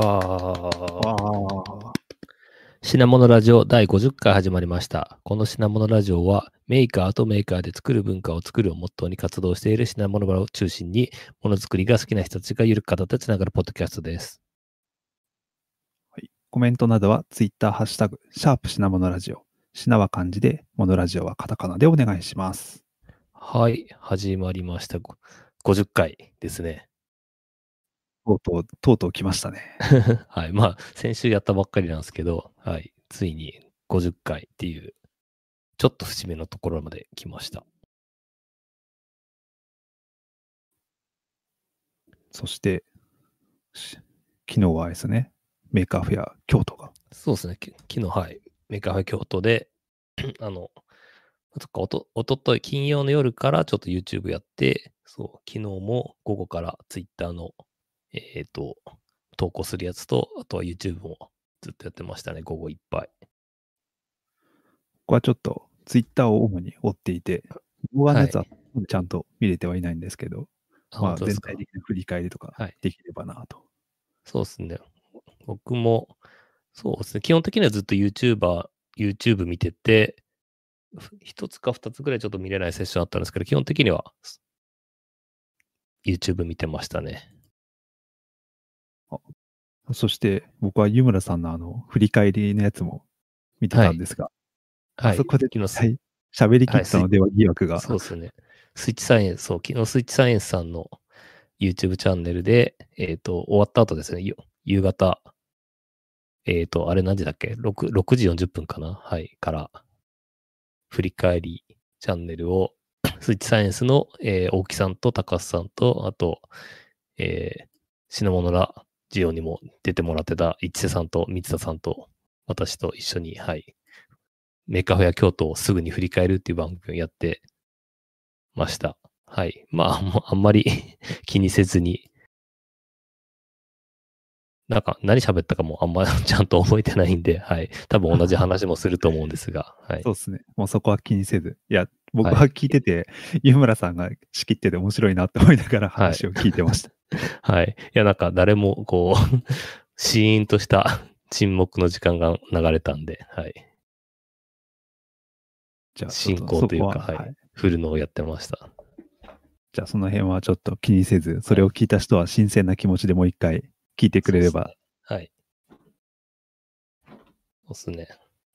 わああ。品物ラジオ第50回始まりました。この品物ラジオはメーカーとメーカーで作る文化を作るをモットーに活動している品物を中心にものづくりが好きな人たちがゆるく語ってつながるポッドキャストです。はい。コメントなどはツイッターハッシュタグ、シャープ品物ラジオ。品は漢字で、モノラジオはカタカナでお願いします。はい、始まりました。ご50回ですね。とうとう、とうとう来ましたね。はい。まあ、先週やったばっかりなんですけど、はい。ついに50回っていう、ちょっと節目のところまで来ました。そして、し昨日はあれですね、メーカーフェア京都が。そうですね。き昨日、はい。メーカーフェア京都で、あの、そっか、おと、おととい、金曜の夜からちょっと YouTube やって、そう、昨日も午後から Twitter の、えっ、と、投稿するやつと、あとは YouTube もずっとやってましたね、午後いっぱい。ここはちょっとツイッターを主に追っていて、動画のやつはちゃんと見れてはいないんですけど、あまあ全体的な振り返りとかはいできればなと。そうですね。僕も、そうですね。基本的にはずっと YouTuber、YouTube 見てて、ふ一つか二つぐらいちょっと見れないセッションあったんですけど、基本的には YouTube 見てましたね。そして僕は湯村さんのあの振り返りのやつも見てたんですが、はい。あそこではい。喋りきったのでは疑惑が、そうですね。スイッチサイエンス、そう、昨日スイッチサイエンスさんの YouTube チャンネルで、えっ、と、終わった後ですね、ゆ夕方、えっ、と、あれ何時だっけ？6, ?6 時40分かな？はい、から、振り返りチャンネルを、スイッチサイエンスの、えー大木さんと高須さんと、あと、えー、品物ラジオにも出てもらってた一瀬さんと三田さんと、私と一緒に、はい、メーカーフェア京都をすぐに振り返るっていう番組をやってました。はい。まあ、あんまり 気にせずに、なんか何喋ったかもあんま ちゃんと覚えてないんで、はい。多分同じ話もすると思うんですが、はいそ。うですね。もうそこは気にせず。いや、僕はいは聞いてて、湯村さんが仕切ってて面白いなって思いながら話を聞いてました。はい。いや、なんか誰もこう、シーンとした 沈黙の時間が流れたんで、はい。じゃあ、進行というか、そこはい。振るのをやってました。じゃあ、その辺はちょっと気にせず、それを聞いた人は新鮮な気持ちでもう一回聞いてくれれば。ね。はい。そうっすね。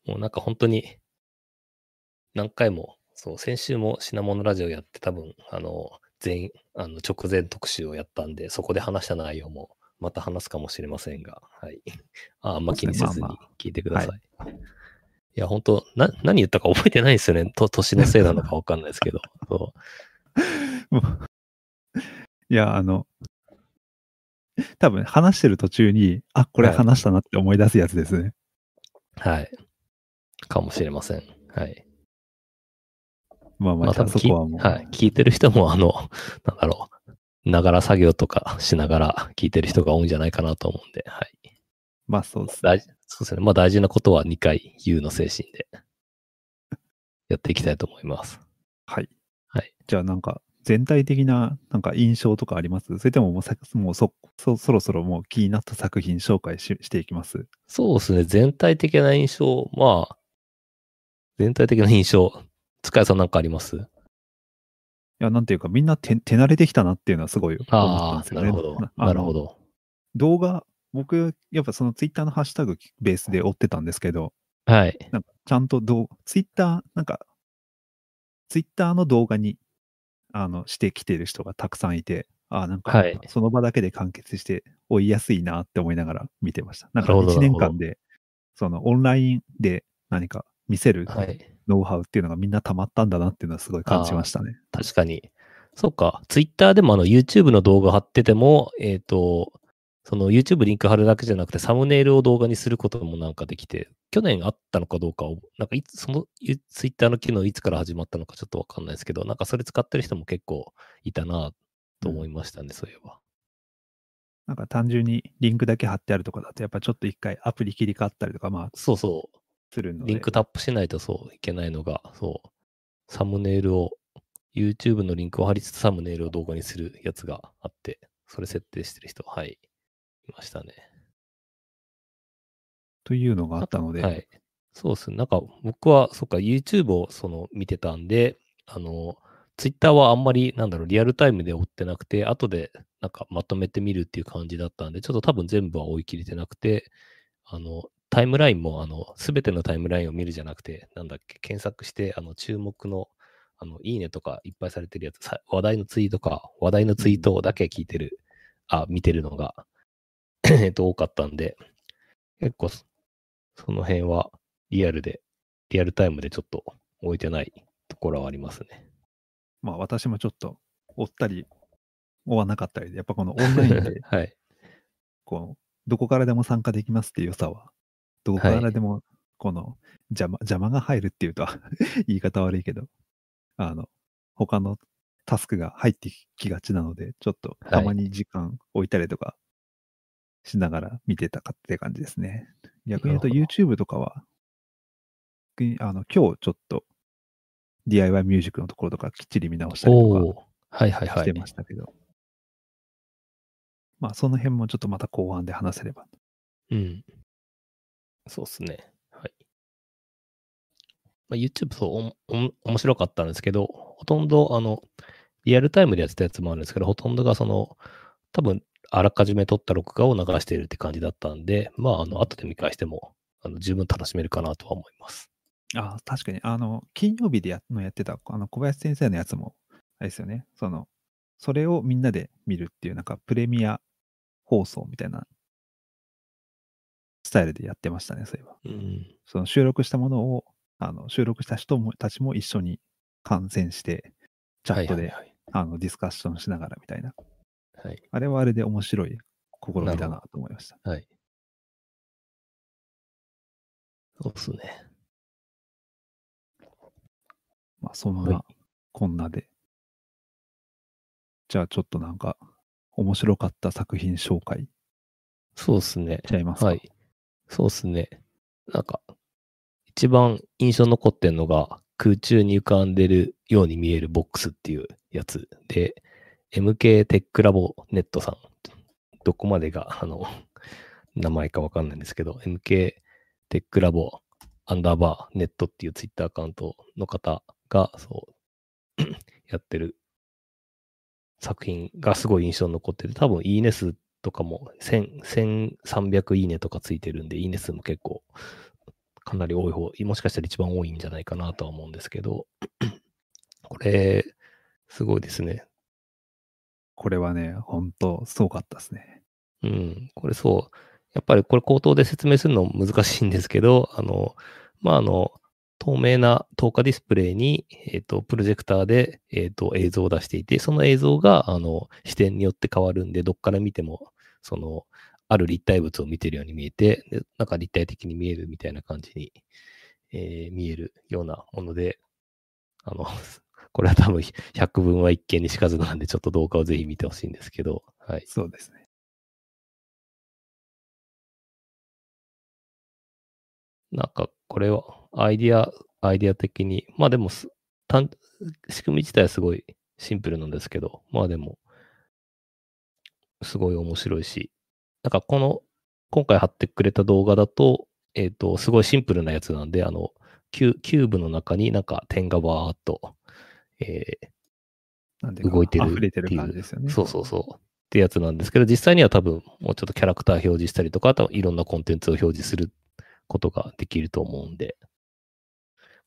もうなんか本当に、何回も、そう、先週も品物ラジオやって多分、あの、全、あの、直前特集をやったんで、そこで話した内容もまた話すかもしれませんが、はい。ああんま気にせずにまあま聞いてください。いや、本当な、何言ったか覚えてないんですよね。と、年のせいなのかわかんないですけど。そう。いや、あの、多分話してる途中に、あ、これはい話したなって思い出すやつですね。はい。かもしれません。はい。まあまあ、まあそこはもう。はい。聞いてる人も、あの、なんだろう、ながら作業とかしながら聞いてる人が多いんじゃないかなと思うんで、はい。まあそうですね。大事、そうですね。まあ大事なことは2回言うの精神で、やっていきたいと思います。はい。はい。じゃあなんか、全体的ななんか印象とかあります？それとももうさもうそそそろそろもう気になった作品紹介ししていきます？そうですね。全体的な印象、まあ、全体的な印象、塚谷さんなんかあります？いや、なんていうか、みんな手手慣れてきたなっていうのはすごい思ったんああ、ですよね。なるほど。なるほど。動画、僕、やっぱそのツイッターのハッシュタグベースで追ってたんですけど、はい。なんかちゃんと動ツイッター、なんか、ツイッターの動画に、あの、してきてる人がたくさんいて、ああ、なんかはい、その場だけで完結して追いやすいなって思いながら見てました。なんかなるほど1年間で、そのオンラインで何か見せるはい。ノウハウっていうのがみんな溜まったんだなっていうのはすごい感じましたね。確かに。そうか。ツイッターでもあの YouTube の動画貼ってても、えっ、と、その YouTube リンク貼るだけじゃなくてサムネイルを動画にすることもなんかできて、去年あったのかどうかを、なんかいつ、そのツイッターの機能いつから始まったのかちょっとわかんないですけど、なんかそれ使ってる人も結構いたなと思いましたね、そういえば。なんか単純にリンクだけ貼ってあるとかだと、やっぱちょっと一回アプリ切り替わったりとか、まあ、そうそう。するので。リンクタップしないとそういけないのが、そう。サムネイルを、YouTube のリンクを貼りつつサムネイルを動画にするやつがあって、それ設定してる人、はい、いましたね。というのがあったので、はい。そうですね。なんか僕は、そっか、YouTube をその見てたんで、あの、Twitter はあんまり、なんだろう、リアルタイムで追ってなくて、後でなんかまとめてみるっていう感じだったんで、ちょっと多分全部は追い切れてなくて、あの、タイムラインも、あの、すべてのタイムラインを見るじゃなくて、なんだっけ、検索して、あの、注目の、あの、いいねとかいっぱいされてるやつ、さ話題のツイートか、話題のツイートだけ聞いてる、あ、見てるのが、えっと、多かったんで、結構そ、その辺はリアルで、リアルタイムでちょっと置いてないところはありますね。まあ私もちょっと追ったり追わなかったりで、やっぱこのオンラインで、はい。こう、どこからでも参加できますっていう良さは、どこからでも、この邪魔、邪魔が入るっていうと 言い方悪いけど、あの、他のタスクが入ってきがちなので、ちょっとたまに時間置いたりとかしながら見てたかって感じですね。逆に言うと YouTube とかは、あの、今日ちょっと DIY ミュージックのところとかきっちり見直したりとか、はいはいはいして。ましたけど。まあ、その辺もちょっとまた後半で話せれば。うん。そうですね。はい。まあ、YouTube そうおも、お面白かったんですけど、ほとんど、あの、リアルタイムでやってたやつもあるんですけど、ほとんどがその、多分、あらかじめ撮った録画を流しているって感じだったんで、まあ、あの、後で見返しても、あの、十分楽しめるかなとは思います。ああ、確かに、あの、金曜日でやのやってた、あの、小林先生のやつも、あれですよね。その、それをみんなで見るっていう、なんか、プレミア放送みたいな、スタイルでやってましたね、そういえば。うん。その収録したものを、あの、収録した人もたちも一緒に観戦して、チャットで、あの、ディスカッションしながらみたいな。はい。はい。あれはあれで面白い試みだなと思いました。はい。そうですね。まあ、そんはいな、こんなで。じゃあ、ちょっとなんか、面白かった作品紹介そうですね。しちゃいますか。はい。そうですね。なんか、一番印象残ってんのが、空中に浮かんでるように見えるボックスっていうやつで、MK テックラボネットさん、どこまでが、あの、名前かわかんないんですけど、MK テックラボアンダーバーネットっていうツイッターアカウントの方が、そう、やってる作品がすごい印象に残ってて、多分いいね数とかも1000 1300いいねとかついてるんで、いいね数も結構かなり多い方、もしかしたら一番多いんじゃないかなとは思うんですけど、これ、すごいですね。これはね、本当すごかったですね。うん、これそう。やっぱりこれ口頭で説明するの難しいんですけど、あの、まあ、あの、透明な透過ディスプレイに、えっ、と、プロジェクターで、えっ、と、映像を出していて、その映像が、あの、視点によって変わるんで、どっから見ても、その、ある立体物を見てるように見えて、でなんか立体的に見えるみたいな感じに、えー見えるようなもので、あの、これは多分100分は一見にしかずなんで、ちょっと動画をぜひ見てほしいんですけど、はい。そうですね。なんか、これは、アイディア、アイディア的に、まあでも仕組み自体はすごいシンプルなんですけど、まあでも、すごい面白いし、なんかこの、今回貼ってくれた動画だと、えっ、と、すごいシンプルなやつなんで、あの、キュキューブの中になんか点がバーっと、えなんで動いてる溢れてる感じですよね。そうそうそう。ってやつなんですけど、実際には多分、もうちょっとキャラクター表示したりとか、あといろんなコンテンツを表示することができると思うんで、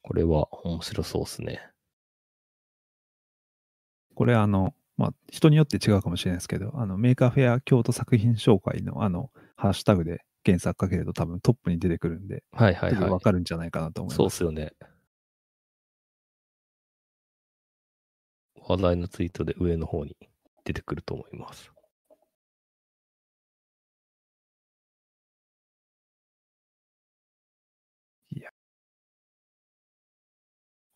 これは面白そうですね。これあの、まあ、人によって違うかもしれないですけど、あの、メーカーフェア京都作品紹介のあの、ハッシュタグで検索かけると多分トップに出てくるんで、はいはいはい。かるんじゃないかなと思います。そうっすよね。話題のツイートで上の方に出てくると思います。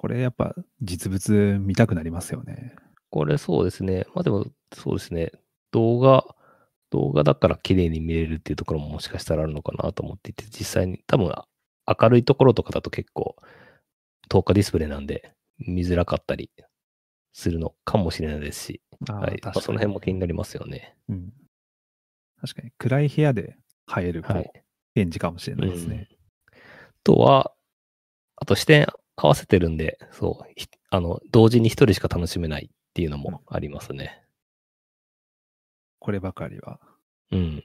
これやっぱ実物見たくなりますよね。これそうですね。まあでも、そうですね。動画、動画だから綺麗に見れるっていうところももしかしたらあるのかなと思っていて、実際に多分明るいところとかだと結構、透過ディスプレイなんで見づらかったりするのかもしれないですし、あはい。まあ、その辺も気になりますよね。うん。確かに暗い部屋で映える。展示かもしれないですね。あとは、あと視点合わせてるんで、そう、ひあの、同時に一人しか楽しめないっていうのもありますね。こればかりは。うん。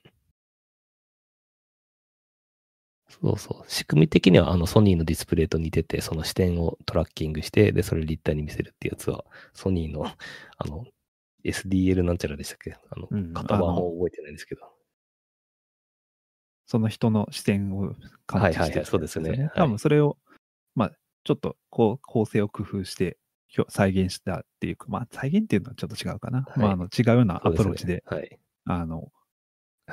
そうそう。仕組み的にはあのソニーのディスプレイと似てて、その視点をトラッキングして、で、それ立体に見せるってやつは、ソニーの、あの、SDL なんちゃらでしたっけ？あの、うん型番覚えてないんですけど。その人の視点を感知してはいはいはいそうですねはい多分それを、まあ、ちょっとこう構成を工夫して再現したっていうか、まあ、再現っていうのはちょっと違うかな。はいまあ、あの違うようなアプローチで、はい。あの、はい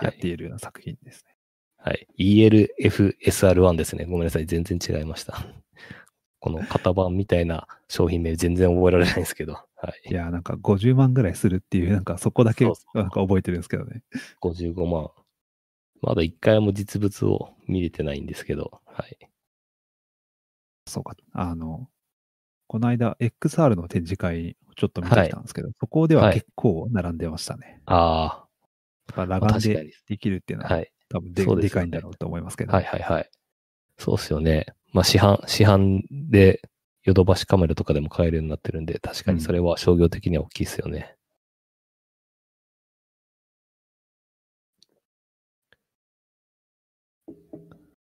やっているような作品ですね。はい。ELFSR1 ですね。ごめんなさい。全然違いました。この型番みたいな商品名全然覚えられないんですけど。はい。いや、なんか50万ぐらいするっていう、なんかそこだけそうそうなんか覚えてるんですけどね。55万。まだ一回も実物を見れてないんですけど。はい。そうか。あの、この間 XR の展示会ちょっと見てきたんですけど、そこでははい結構並んでましたね。あまあ、あ、裸眼確かにで。できるっていうのは、はい。多分でねでかいんだろうと思いますけど。はいはいはい。そうっすよね。まあ市販、市販でヨドバシカメラとかでも買えるようになってるんで、確かにそれは商業的には大きいですよね。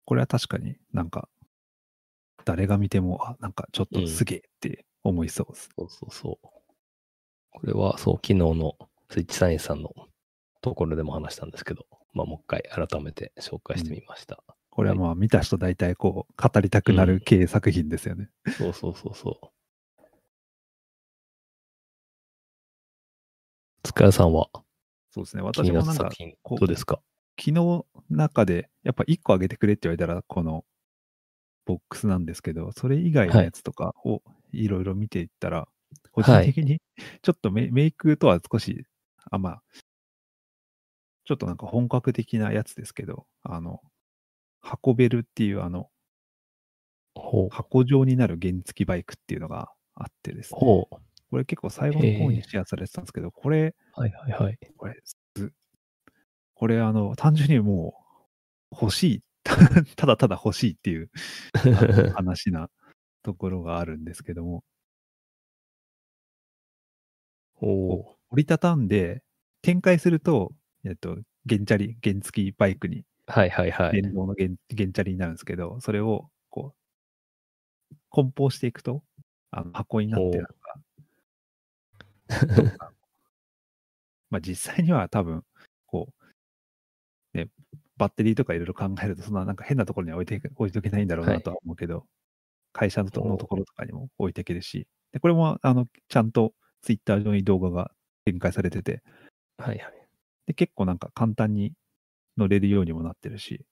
これは確かになんか、誰が見ても、あ、なんかちょっとすげえって思いそうです。そうそうそう。これはそう、昨日のスイッチサイエンスさんのところでも話したんですけど、まあもう一回改めて紹介してみました。これはまあ見た人大体こう、語りたくなる系作品ですよね。そうそうそうそう。塚谷さんは？そうですね。私もなんかどうですか？昨日中で、やっぱ1個あげてくれって言われたら、このボックスなんですけど、それ以外のやつとかをいろいろ見ていったら、個人的に ちょっとメ,、メイクとは少し、あ、まあ、ちょっとなんか本格的なやつですけど、あの、運べるっていうあの。箱状になる原付バイクっていうのがあってですね。これ結構最後の方にシェアされてたんですけど、これ、はいはいはい。これ、すこれあの、単純にもう欲しい。ただただ欲しいっていう話なところがあるんですけども、ほ折りたたんで展開すると、えっと、原チャリ、原付バイクに、う。はいはいはい。電動の原原チャリになるんですけど、それをこう、梱包していくと、あの箱になってなんか、まあ実際には多分、バッテリーとかいろいろ考えると、そんななんか変なところには置いて置いとけないんだろうはないとは思うけど、会社のとほうのところとかにも置いていけるし、でこれもあのちゃんとツイッター上に動画が展開されてて、はいはい。で結構なんか簡単に乗れるようにもなってるし、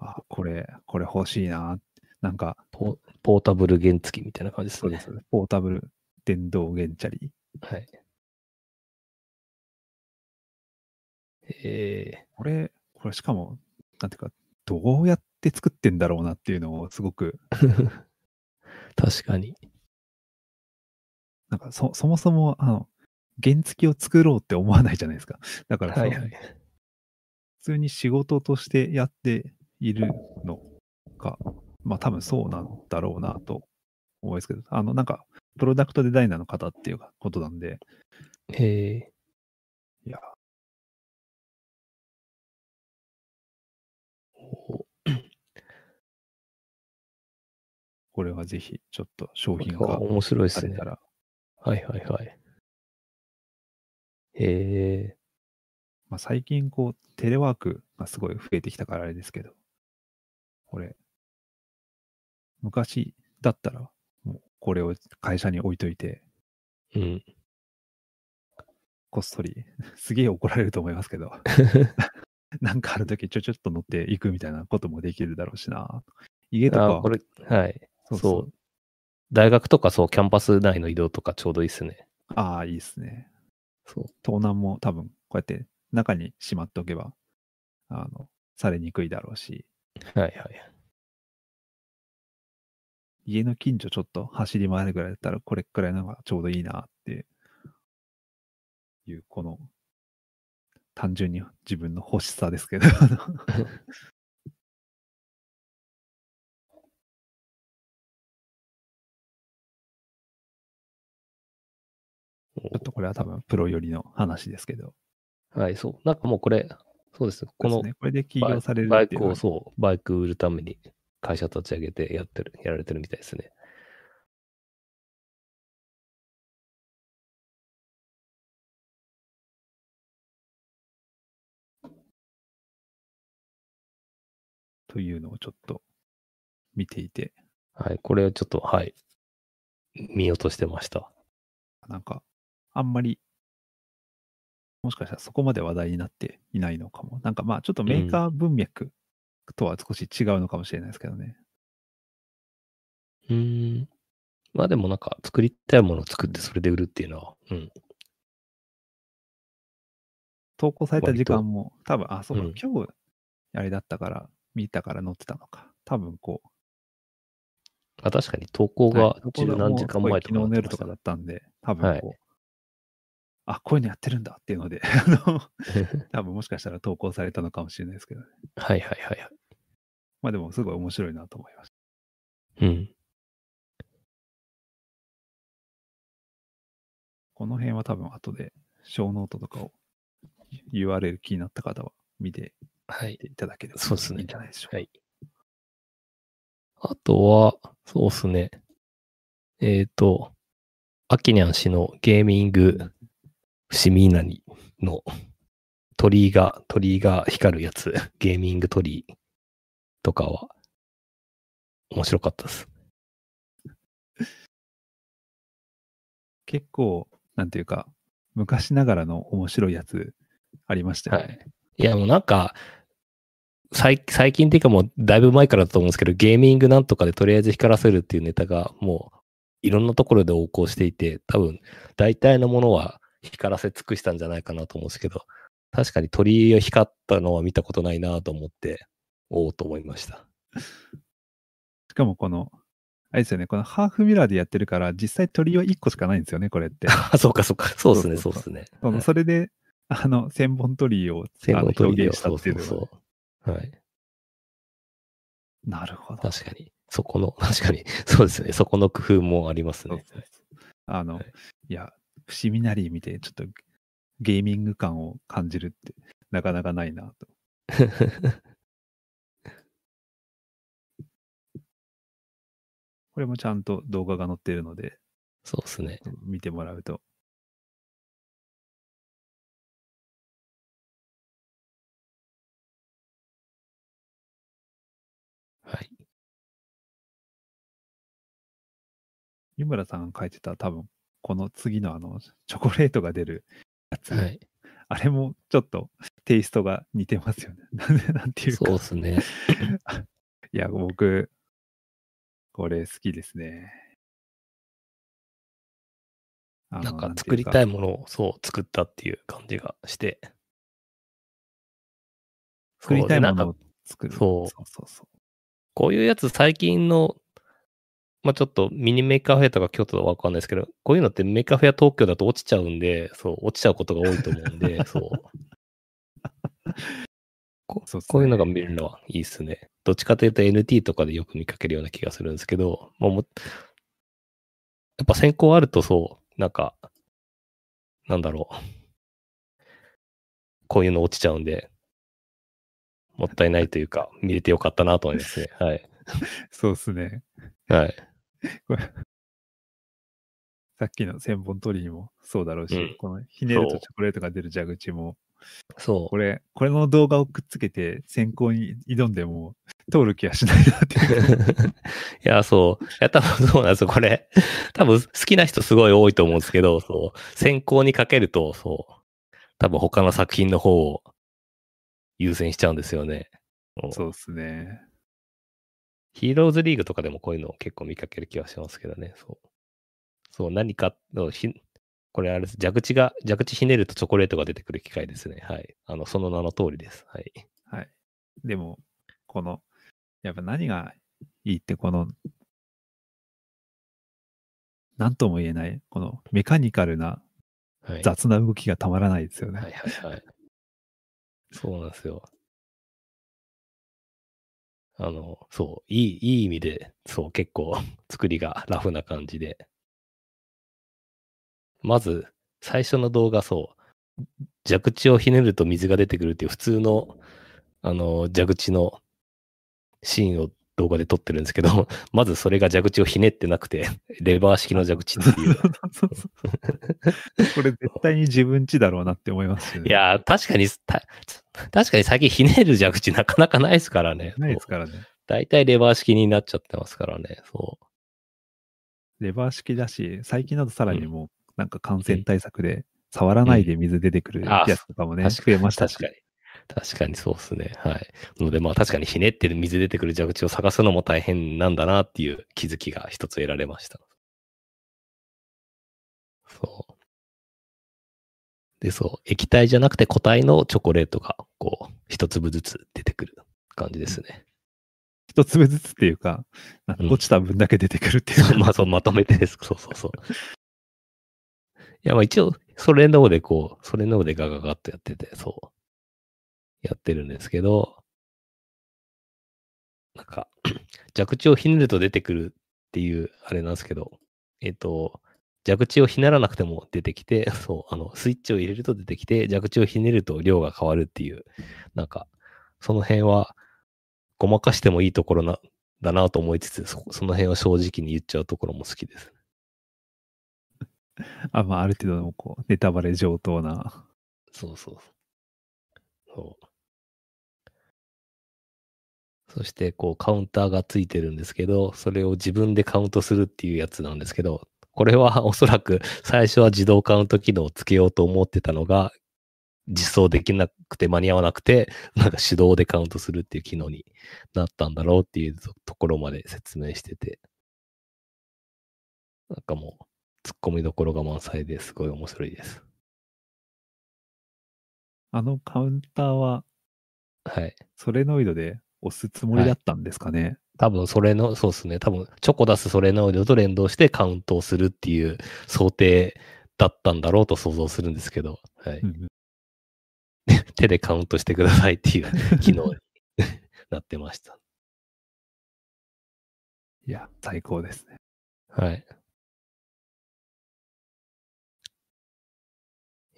あ、これ、これ欲しいな。なんか、ポポータブル原付みたいな感じですね。そうです。ポータブル電動原チャリ。はい。えこれ、これしかも、なんていうか、どうやって作ってんだろうなっていうのをすごく、ー、確かに。なんかそ、そもそも、あの、原付を作ろうって思わないじゃないですか。だからはいはい。普通に仕事としてやっているのか、まあ多分そうなんだろうなと思いますけど、あの、なんか、プロダクトデザイナーの方っていうことなんで、えいや、これはぜひ、ちょっと商品化面白いですねはいはいはい。えまあ、最近こう、テレワークがすごい増えてきたからあれですけど、これ、昔だったら、もうこれを会社に置いといて、ー、うん。こっそり、すげえ怒られると思いますけど、なんかあるときちょちょっと乗っていくみたいなこともできるだろうしな。家とか、あこれ、はい。そうそそうう。大学とかそう、キャンパス内の移動とかちょうどいいっすね。ああ、いいですね。そう。盗難も多分、こうやって中にしまっておけば、あの、されにくいだろうし、はいはい。家の近所ちょっと走り回るぐらいだったら、これくらいのがちょうどいいなっていう、この単純に自分の欲しさですけど、ちょっとこれは多分プロ寄りの話ですけど、はい、そう。なんかもうこれ、そうです。このね、これで起業されるバイクをそう、バイク売るために会社立ち上げてやってる、やられてるみたいですね。というのをちょっと見ていて、はい、これをちょっと、はい、見落としてました。なんか、あんまり、もしかしたらそこまで話題になっていないのかも。なんかまあ、ちょっとメーカー文脈とは少し違うのかもしれないですけどね。うーん。まあでもなんか作りたいものを作ってそれで売るっていうのは、うん。投稿された時間も、多分、あ、そうか、うん今日、あれだったから、見たから載ってたのか。多分こう、あ確かに投稿が十何時間前とかもうすごい昨日の夜とかだったんで、多分こう、はいあ、こういうのやってるんだっていうので、あの、多分もしかしたら投稿されたのかもしれないですけどね。はいはいはいはい。まあでも、すごい面白いなと思いましうん。この辺は多分後で、ショーノートとかを URL 気になった方は見てはい。いただければそうですねいいんじゃないでしょうか。はい。あとは、そうですね。えっ、と、アキニャン氏のゲーミング伏見稲荷の鳥居が、鳥居が光るやつ、ゲーミング鳥居とかは、面白かったです。結構、なんていうか、昔ながらの面白いやつありましたよね。いや、もうなんか、最最近っていうかもうだいぶ前からだと思うんですけど、ゲーミングなんとかでとりあえず光らせるっていうネタがもういろんなところで横行していて、多分大体のものは光らせ尽くしたんじゃないかなと思うんですけど、確かに鳥居を光ったのは見たことないなと思って、おおと思いました。しかもこの、あれですよね、このハーフミラーでやってるから、実際鳥は1個しかないんですよね、これって。あ、そうかそうか。そうですね、そそうですね。そのそれで、あの、千本鳥居を千あの本鳥居を表現したっていうのがそうそう。はい。なるほど。確かに。そこの、確かに、そうですね。そこの工夫もありますね。そうそうそうあの、はいい、や、伏見なり見て、ちょっとゲーミング感を感じるって、なかなかないなと。これもちゃんと動画が載っているので、そうですね。見てもらうと。はい。湯村さんが書いてた多分、この次のあの、チョコレートが出るやつ、はい。あれもちょっとテイストが似てますよね。なんていうか。そうですね。いや、僕、これ好きですね。なんか作りたいものをそう作ったっていう感じがして。作りたいものを作る。そうそうそうそう。こういうやつ最近の、まあちょっとミニメーカーフェアとか京都はわかんないですけど、こういうのってメーカーフェア東京だと落ちちゃうんで、そう、落ちちゃうことが多いと思うんで、そう。こそうねこういうのが見るのはいいっすね。どっちかというと NT とかでよく見かけるような気がするんですけど、もうもやっぱ先行あるとそう、なんか、なんだろう。こういうの落ちちゃうんで、もったいないというか、見れてよかったなと思いますね。はい。そうですね。はい。これさっきの千本鳥居もそうだろうし、うんこのひねるとチョコレートが出る蛇口も、そうこ。れ、これの動画をくっつけて選考に挑んでも通る気はしないなって いや、そう。いや、多分そうなんですよ。これ、多分好きな人すごい多いと思うんですけど、そう。先行にかけると、そう。多分他の作品の方を優先しちゃうんですよね。うんそうですね。ヒーローズリーグとかでもこういうのを結構見かける気はしますけどね。そう。そう、何かのひ、これあれです。蛇口が、蛇口ひねるとチョコレートが出てくる機械ですね。はい。あの、その名の通りです。はい。はい。でも、この、やっぱ何がいいって、この、なんとも言えない、このメカニカルなはい。雑な動きがたまらないですよね。はいはいはい。そうなんですよ。あの、そう、いい、いい意味で、そう、結構 作りがラフな感じで。まず、最初の動画、そう、蛇口をひねると水が出てくるっていう普通の、あの、蛇口のシーンを動画で撮ってるんですけど、まずそれが蛇口をひねってなくて、レバー式の蛇口っていう。これ絶対に自分家だろうなって思いますよね。いやー、確かに、た確かに最近ひねる蛇口なかなかないですからね。ないですからね。大体レバー式になっちゃってますからね。そレバー式だし、最近だとさらにもう、なんか感染対策で、触らないで水出てくるやつとかもね、うん増えましう。たし確かに。確かにそうですね。はい。のでまあ確かにひねってる水出てくる蛇口を探すのも大変なんだなっていう気づきが一つ得られました。そう。で、そう。液体じゃなくて固体のチョコレートが、こう、一粒ずつ出てくる感じですね。一粒ずつっていうか、なんかうん落ちた分だけ出てくるっていう。まあ、そう、まとめてです。そうそうそう。いや、まあ一応、それの方でこう、それの方でガガガッとやってて、そう。やってるんですけど、なんか、蛇口をひねると出てくるっていう、あれなんですけど、えっ、と、蛇口をひねらなくても出てきて、そう、あの、スイッチを入れると出てきて、蛇口をひねると量が変わるっていう、なんか、その辺は、ごまかしてもいいところな、だなと思いつつ、そその辺は正直に言っちゃうところも好きです。あ、まあ、ある程度のこう、ネタバレ上等な。そうそうそう。そう。そして、こう、カウンターがついてるんですけど、それを自分でカウントするっていうやつなんですけど、これはおそらく 最初は自動カウント機能をつけようと思ってたのが、実装できなくて間に合わなくて、なんか手動でカウントするっていう機能になったんだろうっていうところまで説明してて、なんかもう、突っ込みどころが満載ですごい面白いです。あのカウンターは、はい。ソレノイドで押すつもりだったんですかね？多分それの、そうですね。多分チョコ出すそれノイドと連動してカウントをするっていう想定だったんだろうと想像するんですけど、はい。手でカウントしてくださいっていう機能に なってました。いや、最高ですね。はい。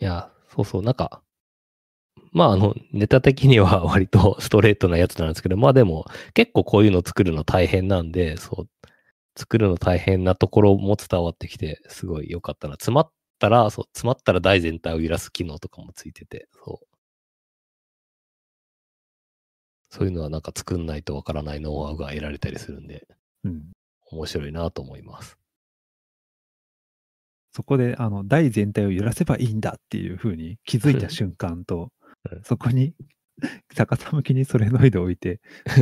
いや、そうそう、なんか、まああの、ネタ的には割とストレートなやつなんですけど、まあでも結構こういうの作るの大変なんで、そう、作るの大変なところも伝わってきて、すごい良かったな。詰まったら、そう、詰まったら台全体を揺らす機能とかもついてて、そう。そういうのはなんか作んないとわからないノウハウが得られたりするんで、うん。面白いなと思います。そこで、あの、台全体を揺らせばいいんだっていう風に気づいた瞬間とうん、そこに逆さ向きにソレノイドを置いて、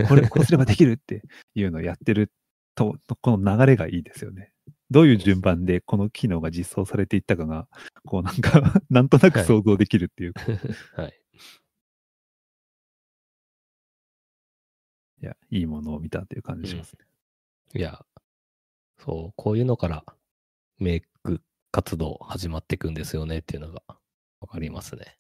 これこうすればできるっていうのをやってると、この流れがいいですよね。どういう順番でこの機能が実装されていったかが、こうなんか、なんとなく想像できるっていうか、はい。いや、いいものを見たっていう感じしますね。いや、そう、こういうのからメイク活動始まっていくんですよねっていうのがわかりますね。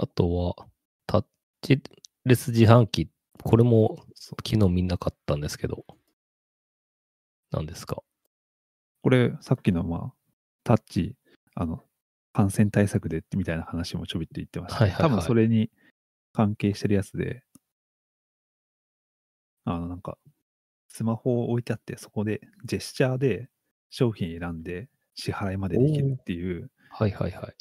あとは、タッチレス自販機。これも昨日見なかったんですけど、何ですか？これ、さっきの、まあ、タッチ、あの、感染対策でみたいな話もちょびっと言ってました。はいはいはい多分それに関係してるやつで、あの、なんか、スマホを置いてあって、そこでジェスチャーで商品選んで支払いまでできるっていう、はいはいはい。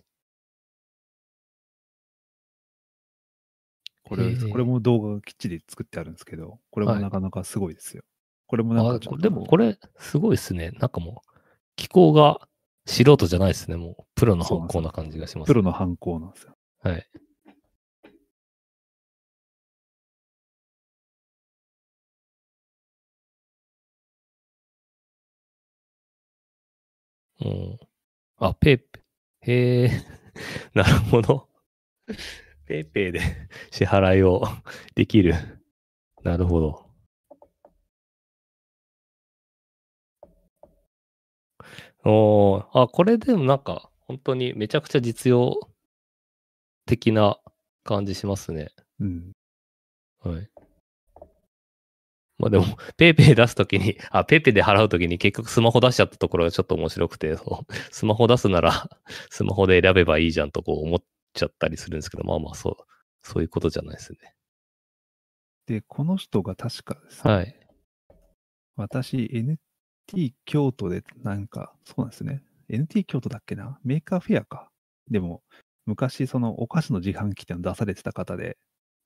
これ、へーこれも動画がきっちり作ってあるんですけど、これもはいなかなかすごいですよ。これもなんあかでもこれ、すごいですね。なんかもう、機構が素人じゃないですね。もう、プロのそうな感じがします。プロの犯行なんですよ。はい。うん。あ、ペイペイ。へえ、なるほど。ペイペイで 支払いを できる。なるほど。おあ、これでもなんか、本当にめちゃくちゃ実用的な感じしますね。うん。はい。まあでも、PayPay出すときに、あ、 PayPayで払うときに結局スマホ出しちゃったところがちょっと面白くて、スマホ出すならスマホで選べばいいじゃんとこう思っちゃったりするんですけど、まあまあそう、そういうことじゃないですね。で、この人が確かですね、はい。私、NT 京都でなんか、そうなんですね。NT 京都だっけな？メーカーフェアか。でも、昔、そのお菓子の自販機っていうの出されてた方で、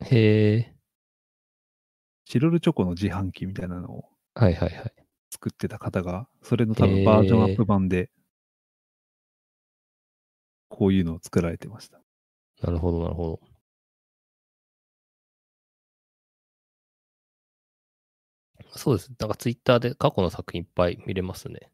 へえ。チロルチョコの自販機みたいなのをはいはいはい。作ってた方が、それの多分バージョンアップ版で、こういうのを作られてました。なるほどなるほど。そうです。なんかツイッターで過去の作品いっぱい見れますね。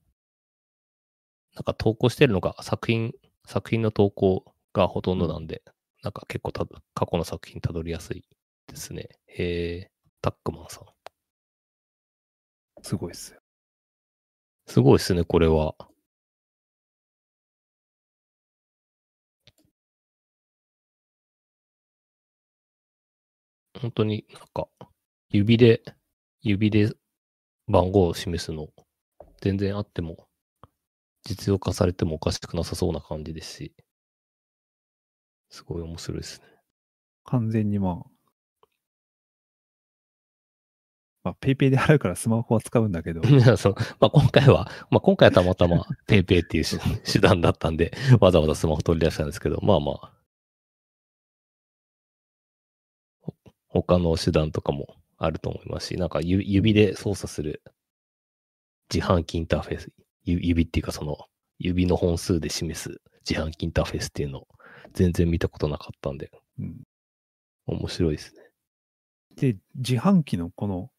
なんか投稿してるのが作品、作品の投稿がほとんどなんで、なんか結構た過去の作品たどりやすいですね。へえ、タックマンさん。すごいっすよ。すごいですね、これは。本当になんか、指で、指で番号を示すの、全然あっても、実用化されてもおかしくなさそうな感じですし、すごい面白いですね。完全にまあ、まあ、ペイペイで払うからスマホは使うんだけど、そのまあ、今回は、まあ、今回はたまたま PayPay っていう手手段だったんで、わざわざスマホ取り出したんですけど、まあまあ、他の手段とかもあると思いますし、なんか指指で操作する自販機インターフェース、ゆ指っていうかその指の本数で示す自販機インターフェースっていうのを全然見たことなかったんで、うん面白いですね。で、自販機のこの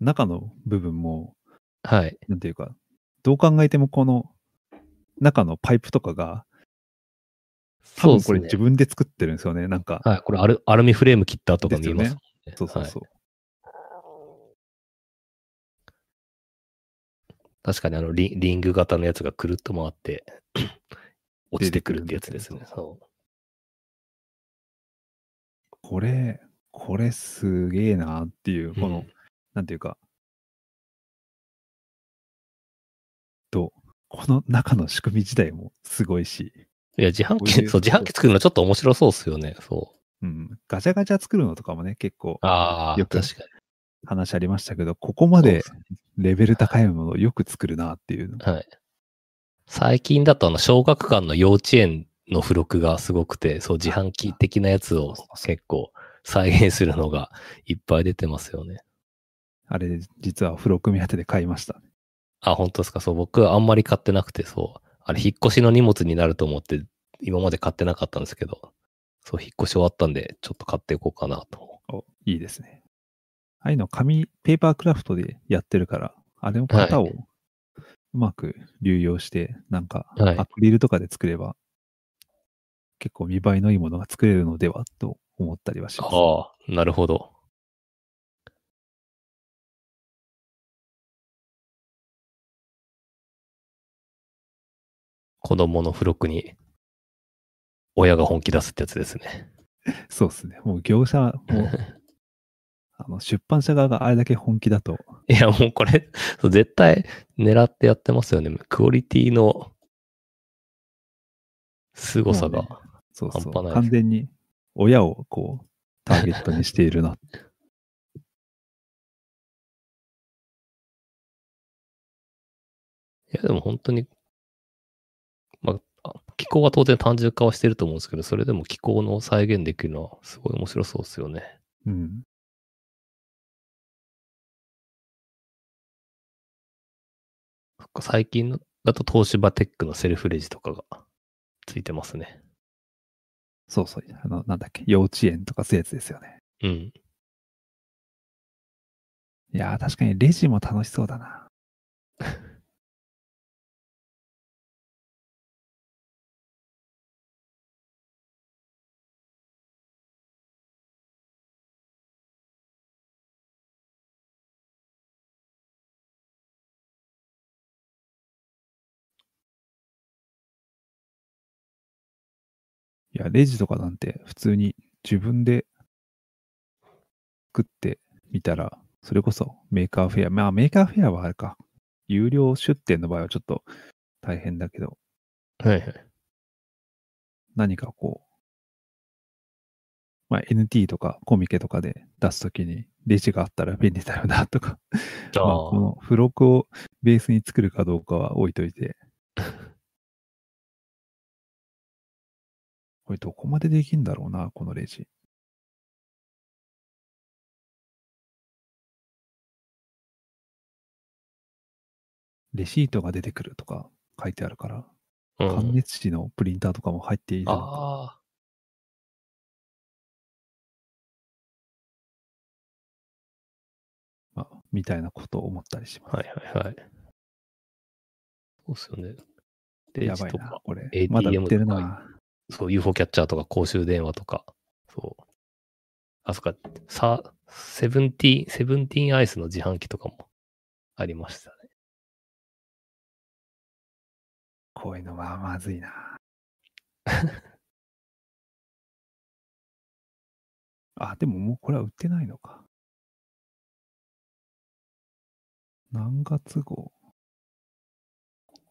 中の部分も、はい。なんていうか、どう考えてもこの中のパイプとかが、多分これ自。分で作ってるんですよね。なんか、はい。これアルアルミフレーム切った跡が見えますね。はいそうそうそう。確かにあのリンリング型のやつがくるっと回って 落ちてくるってやつですねそこれ、これすげえなっていう、う。この、うんなんていうか、と、この中の仕組み自体もすごいし、いや、自販機、そう、自販機作るのちょっと面白そうっすよね。そう。うん、ガチャガチャ作るのとかもね、結構ああ、よく確か話ありましたけど、ここまでレベル高いものをよく作るなっていう。はい。最近だとあの、小学館の幼稚園の付録がすごくて、そう、自販機的なやつを結構再現するのがいっぱい出てますよね。あれ、実は付録目当てで買いました。あ、本当ですか？そう、僕はあんまり買ってなくて、そう。あれ、引っ越しの荷物になると思って、今まで買ってなかったんですけど、そう、引っ越し終わったんで、ちょっと買っていこうかなと。お、いいですね。ああいうの紙、ペーパークラフトでやってるから、あれの型をはいうまく流用して、なんかはいアクリルとかで作れば、結構見栄えのいいものが作れるのではと思ったりはします。ああ、なるほど。子供の付録に親が本気出すってやつですね。そうですね。もう業者も、あの出版社側があれだけ本気だと、いや、もうこれ、絶対狙ってやってますよね。クオリティの凄さが。そうそう、半端ない完全に親をこう、ターゲットにしているな。いや、でも本当に、気候は当然単純化はしてると思うんですけど、それでも気候の再現できるのはすごい面白そうですよね。うん。そっか最近のだと東芝テックのセルフレジとかがついてますね。そうそう。あの、なんだっけ、幼稚園とかそういうやつですよね。うん。いやー、確かにレジも楽しそうだな。いや、レジとかなんて普通に自分で作ってみたら、それこそメーカーフェア、まあメーカーフェアはあれか、有料出店の場合はちょっと大変だけど、はいはい。何かこう、まあ NT とかコミケとかで出すときにレジがあったら便利だよなとか、あまあこの付録をベースに作るかどうかは置いといて、これどこまでできんだろうな、このレジ。レシートが出てくるとか書いてあるから、うん感熱紙のプリンターとかも入っているのか。あまあ、みたいなことを思ったりします。あ、はいはいはい。そうっすよね。レやばいなこれ。まだ売ってるな。そう、UFO キャッチャーとか公衆電話とか、そう。あ、そっか、さ、セブンティーン、セブンティーンアイスの自販機とかもありましたね。こういうのはまずいな。あ、でももうこれは売ってないのか。何月号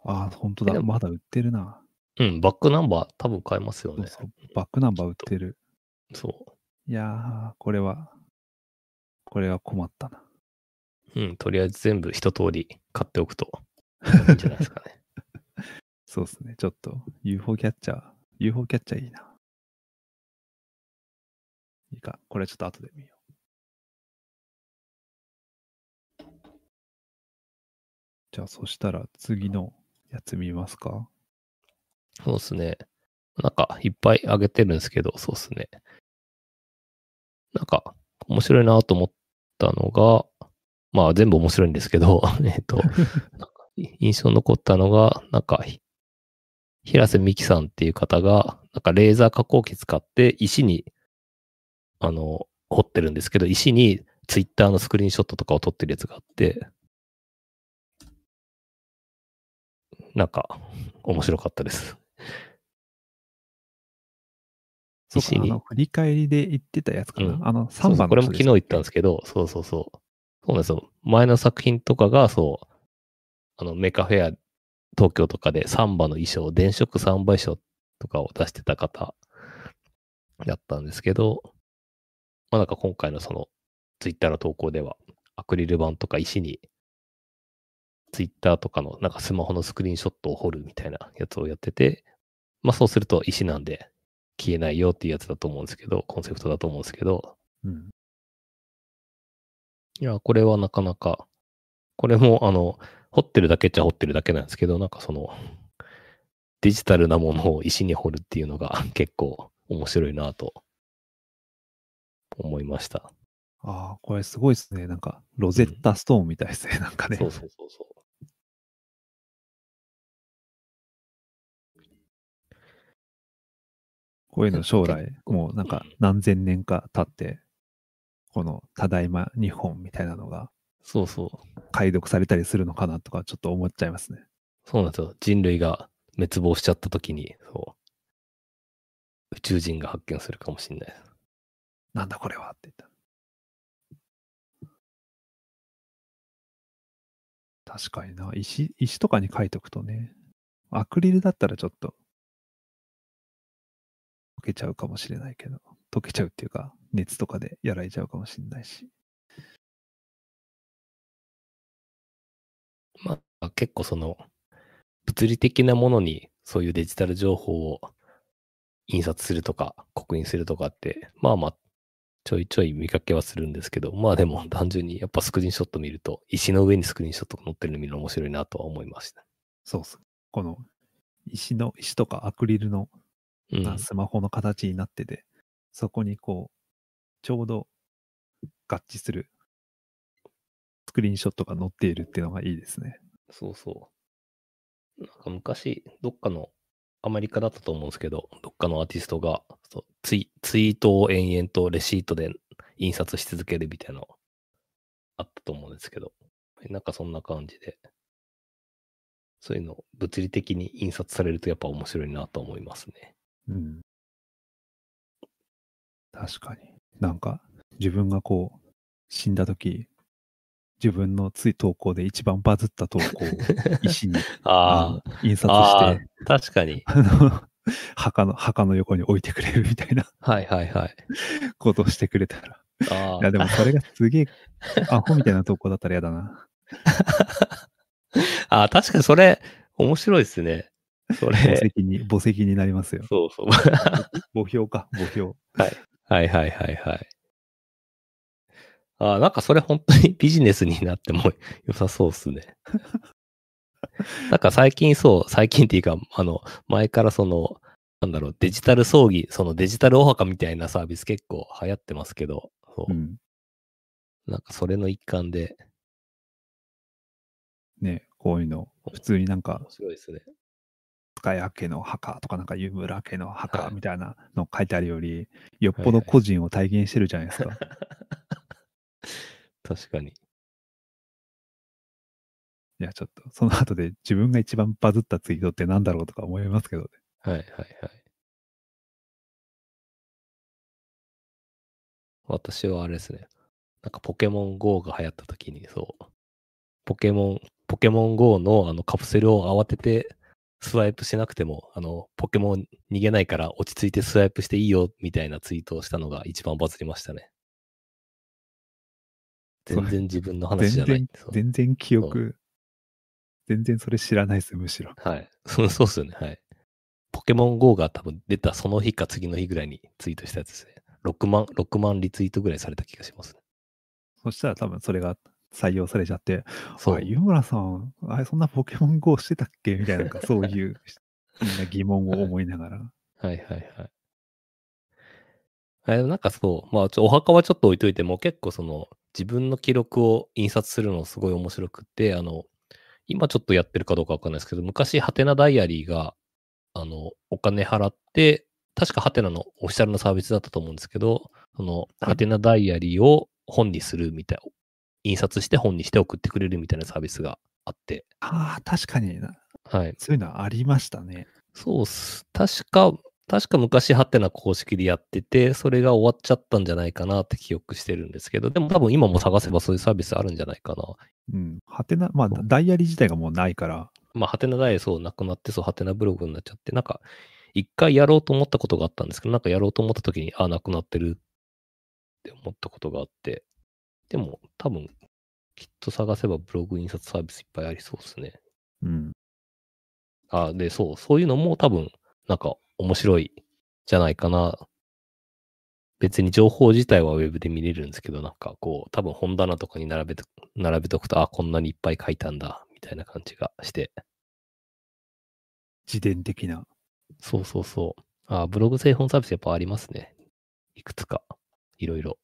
あ、本当だ。まだ売ってるな。うん、バックナンバー多分買えますよね。そうそう。バックナンバー売ってる。そいやー、これは、これは困ったな。う。うん、とりあえず全部一通り買っておくと いいんじゃないですかね。そうですね。ちょっと UFO キャッチャー、UFO キャッチャーいいな。いいか。これはちょっと後で見よう。じゃあ、そしたら次のやつ見ますかそうですね。なんか、いっぱいあげてるんですけど、そうですね。なんか、面白いなと思ったのが、まあ全部面白いんですけど、えっと、印象に残ったのが、なんか、平瀬美樹さんっていう方が、なんかレーザー加工機使って石に、あの、掘ってるんですけど、石にツイッターのスクリーンショットとかを撮ってるやつがあって、なんか、面白かったです。そうか、石にあの、振り返りで言ってたやつかな。うんあの、3そうそう番これも昨日言ったんですけけど、そうそうそう。そうなんですよ。前の作品とかが、そう、あの、メカフェア、東京とかでサンバの衣装、電飾サンバ衣装とかを出してた方だったんですけど、まあなんか今回のその、ツイッターの投稿では、アクリル板とか石に、ツイッターとかのなんかスマホのスクリーンショットを彫るみたいなやつをやってて、まあそうすると石なんで消えないよっていうやつだと思うんですけど、コンセプトだと思うんですけど、うん。いや、これはなかなか、これも、あの、掘ってるだけっちゃ掘ってるだけなんですけど、なんかその、デジタルなものを石に彫るっていうのが結構面白いなと思いました。ああ、これすごいですね。なんか、ロゼッタストーンみたいですね。なんかね。そうそうそうそこういうの将来もうなんかうん何千年か経って、このただいま日本みたいなのがそうそう。解読されたりするのかなとかちょっと思っちゃいますね。そうなんですよ。人類が滅亡しちゃった時に、そう。宇宙人が発見するかもしれない。なんだこれはって言った。確かにな。石、石とかに書いとくとね。アクリルだったらちょっと溶けちゃうかもしれないけど、溶けちゃうっていうか、熱とかでやられちゃうかもしれないし。まあ、結構その、物理的なものにそういうデジタル情報を印刷するとか、刻印するとかって、まあまあ、ちょいちょい見かけはするんですけど、まあでも単純にやっぱスクリーンショット見ると、石の上にスクリーンショットが載ってるの見るの面白いなとは思いました。そうっす。この石の、石とかアクリルのうん。なスマホの形になってて、そこにこう、ちょうど合致するスクリーンショットが載っているっていうのがいいですね。そうそう。なんか昔、どっかの、アメリカだったと思うんですけど、どっかのアーティストがそうツイツイートを延々とレシートで印刷し続けるみたいなのあったと思うんですけど、なんかそんな感じで、そういうの物理的に印刷されるとやっぱ面白いなと思いますね。うん。確かに。なんか、自分がこう、死んだ時自分のつい投稿で一番バズった投稿を 石にあ印刷して、あ、確かに。あの、墓の、墓の横に置いてくれるみたいなはいはいはい。ことをしてくれたら。あいや、でもそれがすげえ、アホみたいな投稿だったら嫌だな。あ、あ確かにそれ、面白いですね。そ墓れ。石に、墓石になりますよ。そうそう。墓標か、墓標。はいはいはいはい。ああ、なんかそれ本当にビジネスになっても良さそうですね。なんか最近そう、最近っていうか、あの、前からその、なんだろう、デジタル葬儀、そのデジタルお墓みたいなサービス結構流行ってますけど、そううん。なんかそれの一環でね、こういうの、普通になんか面、白いですね。塚谷家の墓とか、なんか湯村家の墓はいみたいなの書いてあるより、よっぽど個人を体現してるじゃないですか。確かに。いや、ちょっと、その後で自分が一番バズったツイートってなんだろうとか思いますけどね。はいはいはい。私はあれですね。なんかポケモン GO が流行った時に、そう。ポケモン、ポケモン GO のあのカプセルを慌ててスワイプしなくても、あの、ポケモン逃げないから落ち着いてスワイプしていいよみたいなツイートをしたのが一番バズりましたね。全然自分の話じゃない全然記憶、全然それ知らないです、むしろ。はい。そうそうっすよね。はい。ポケモン GO が多分出たその日か次の日ぐらいにツイートしたやつですね。6万、6万リツイートぐらいされた気がしますね。そしたら多分それが採用されちゃって、そうあ、。湯村さん、あれ、そんなポケモン GO してたっけ？みたいな、そういう、みんな疑問を思いながら。はいはいはい。えなんかそう、まあちょ、お墓はちょっと置いといても、結構その、自分の記録を印刷するのすごい面白くって、あの、今ちょっとやってるかどうかわかんないですけど、昔、ハテナダイアリーが、あの、お金払って、確かハテナのオフィシャルのサービスだったと思うんですけど、その、ハテナダイアリーを本にするみたい、印刷して本にして送ってくれるみたいなサービスがあって、ああ、確かにな。はい。そういうのありましたね。そうっす。確か、確か昔ハテナ公式でやってて、それが終わっちゃったんじゃないかなって記憶してるんですけど、でも多分今も探せばそういうサービスあるんじゃないかな。うん。はてな、まあ、ダイアリー自体がもうないから、まあ、ハテナダイエそうなくなって、そう、ハテナブログになっちゃって、なんか、一回やろうと思ったことがあったんですけど、なんかやろうと思った時に、あ、なくなってるって思ったことがあって、でも、多分、きっと探せばブログ印刷サービスいっぱいありそうですね。うん。あ、で、そう、そういうのも多分、なんか面白いじゃないかな。別に情報自体はウェブで見れるんですけど、なんかこう、多分本棚とかに並べと並べとくと、あ、こんなにいっぱい書いたんだ、みたいな感じがして。自伝的な。そうそうそう。あ、ブログ製本サービスやっぱありますね。いくつか。いろいろ。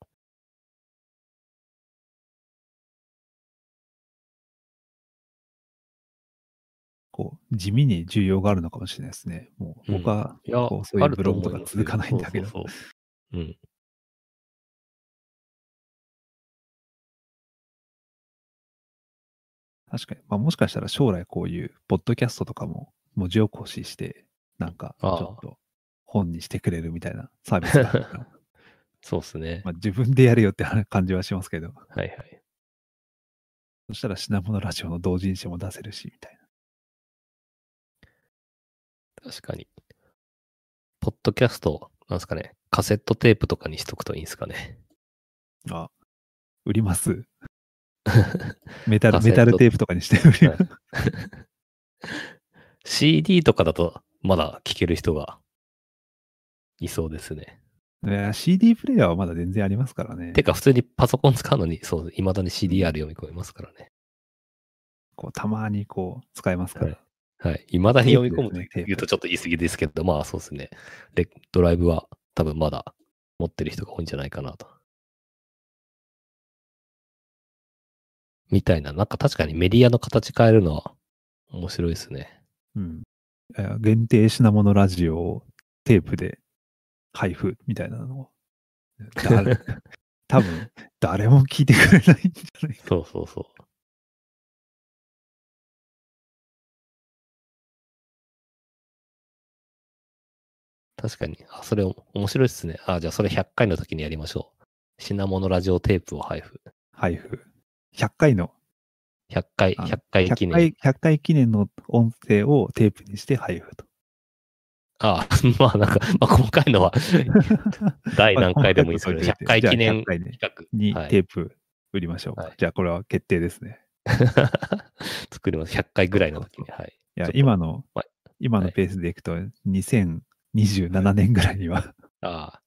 こう、地味に需要があるのかもしれないですね。もう、うん僕は、いや、こうそういうブログとか続かないんだけど。そうそうそう。うん。確かに。まあ、もしかしたら将来こういう、ポッドキャストとかも文字起こしして、なんか、ちょっと本にしてくれるみたいなサービスがあったら そうっすね。まあ、自分でやるよって感じはしますけど、はいはい。そしたら品物ラジオの同人誌も出せるし、みたい確かに。ポッドキャスト、なんですかね。カセットテープとかにしとくといいんですかね。な。あ、売ります。メタル、メタルテープとかにして売ります。CD とかだとまだ聴ける人がいそうですね。CD プレイヤーはまだ全然ありますからね。てか普通にパソコン使うのに、そう、未だに CDR 読み込めますからね。こうたまにこう使えますから。はい。未だに読み込むと言うとちょっと言い過ぎですけど、まあそうですね。レドライブは多分まだ持ってる人が多いんじゃないかなと。みたいな、なんか確かにメディアの形変えるのは面白いですね。うん。限定品物ラジオをテープで配布みたいなのを。誰 多分、誰も聞いてくれないんじゃないか。そうそうそう。確かに。あ、それ面白いですね。あ、じゃあそれ100回の時にやりましょう。品物ラジオテープを配布。配布。100回の、100回、あ100回記100念。回、100回記念の音声をテープにして配布と。あ まあなんか、まあ細かいのは 第何回でもいいですけど、まあ100回記念100企に画。はいテープ売りましょうか。はいじゃあこれは決定ですね。作ります。100回ぐらいの時に。はい。いや今のまあ、今のペースでいくと、2027年ぐらいにはあ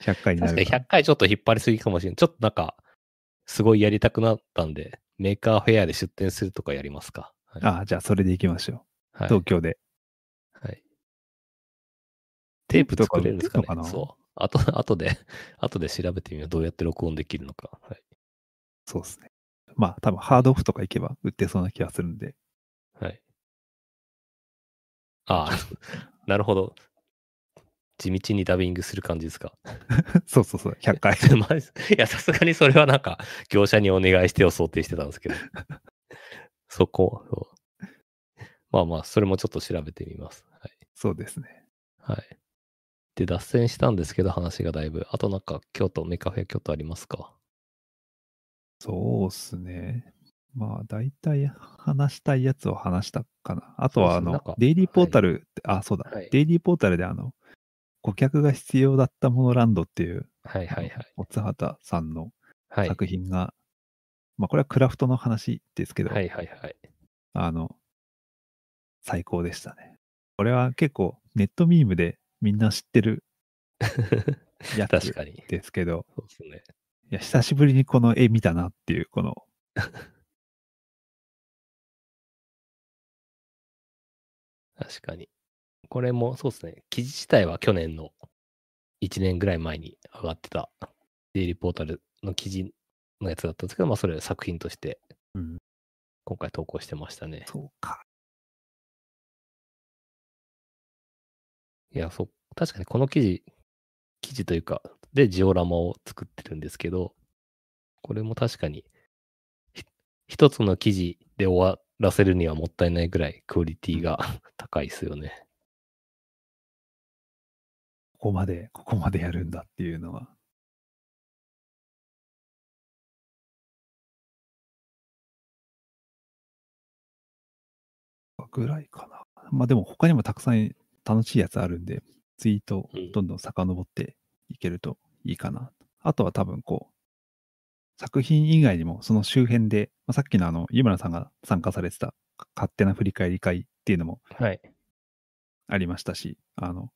100回あ。確かにになるか100回ちょっと引っ張りすぎかもしれない。ちょっとなんか、すごいやりたくなったんで、メーカーフェアで出店するとかやりますか。はい。ああ、じゃあそれでいきましょう。はい東京で。はい。テープ作れるんですかね？かそう。あと、あとで、あとで調べてみよう。どうやって録音できるのか。はい。そうですね。まあ多分ハードオフとか行けば売ってそうな気がするんで。はい。ああ、なるほど。地道にダビングする感じですか？そうそうそう、100回。いや、さすがにそれはなんか、業者にお願いしてを想定してたんですけど。そこ、そうまあまあ、それもちょっと調べてみます。はい。そうですね。はい。で、脱線したんですけど、話がだいぶ。あとなんか、京都、メカフェ京都ありますか？そうっすね。まあ大体話したいやつを話したかな。あとはあのデイリーポータルって、あ、そうだ、はいデイリーポータルであの、顧客が必要だったものランドっていう、はいはいはい。おつはたさんのはい。作品が、まあこれはクラフトの話ですけど、はいはいはい。あの、最高でしたね。これは結構ネットミームでみんな知ってる やつ確かに。ですけど、そうですね。いや、久しぶりにこの絵見たなっていう、この、確かに。これもそうですね。記事自体は去年の1年ぐらい前に上がってたデイリーポータルの記事のやつだったんですけど、まあそれ作品としてうん、今回投稿してましたね。そうか。いや、そう、確かにこの記事、記事というか、でジオラマを作ってるんですけど、これも確かに、ひ一つの記事で終わらせるにはもったいないぐらいクオリティが高いですよね。ここまで、ここまでやるんだっていうのは。ぐらいかな。まあでも他にもたくさん楽しいやつあるんで、ツイートうんどんどん遡っていけるといいかな。あとは多分こう、作品以外にもその周辺で、まあ、さっきのあの、湯村さんが参加されてた勝手な振り返り会っていうのもはい。ありましたし、あの、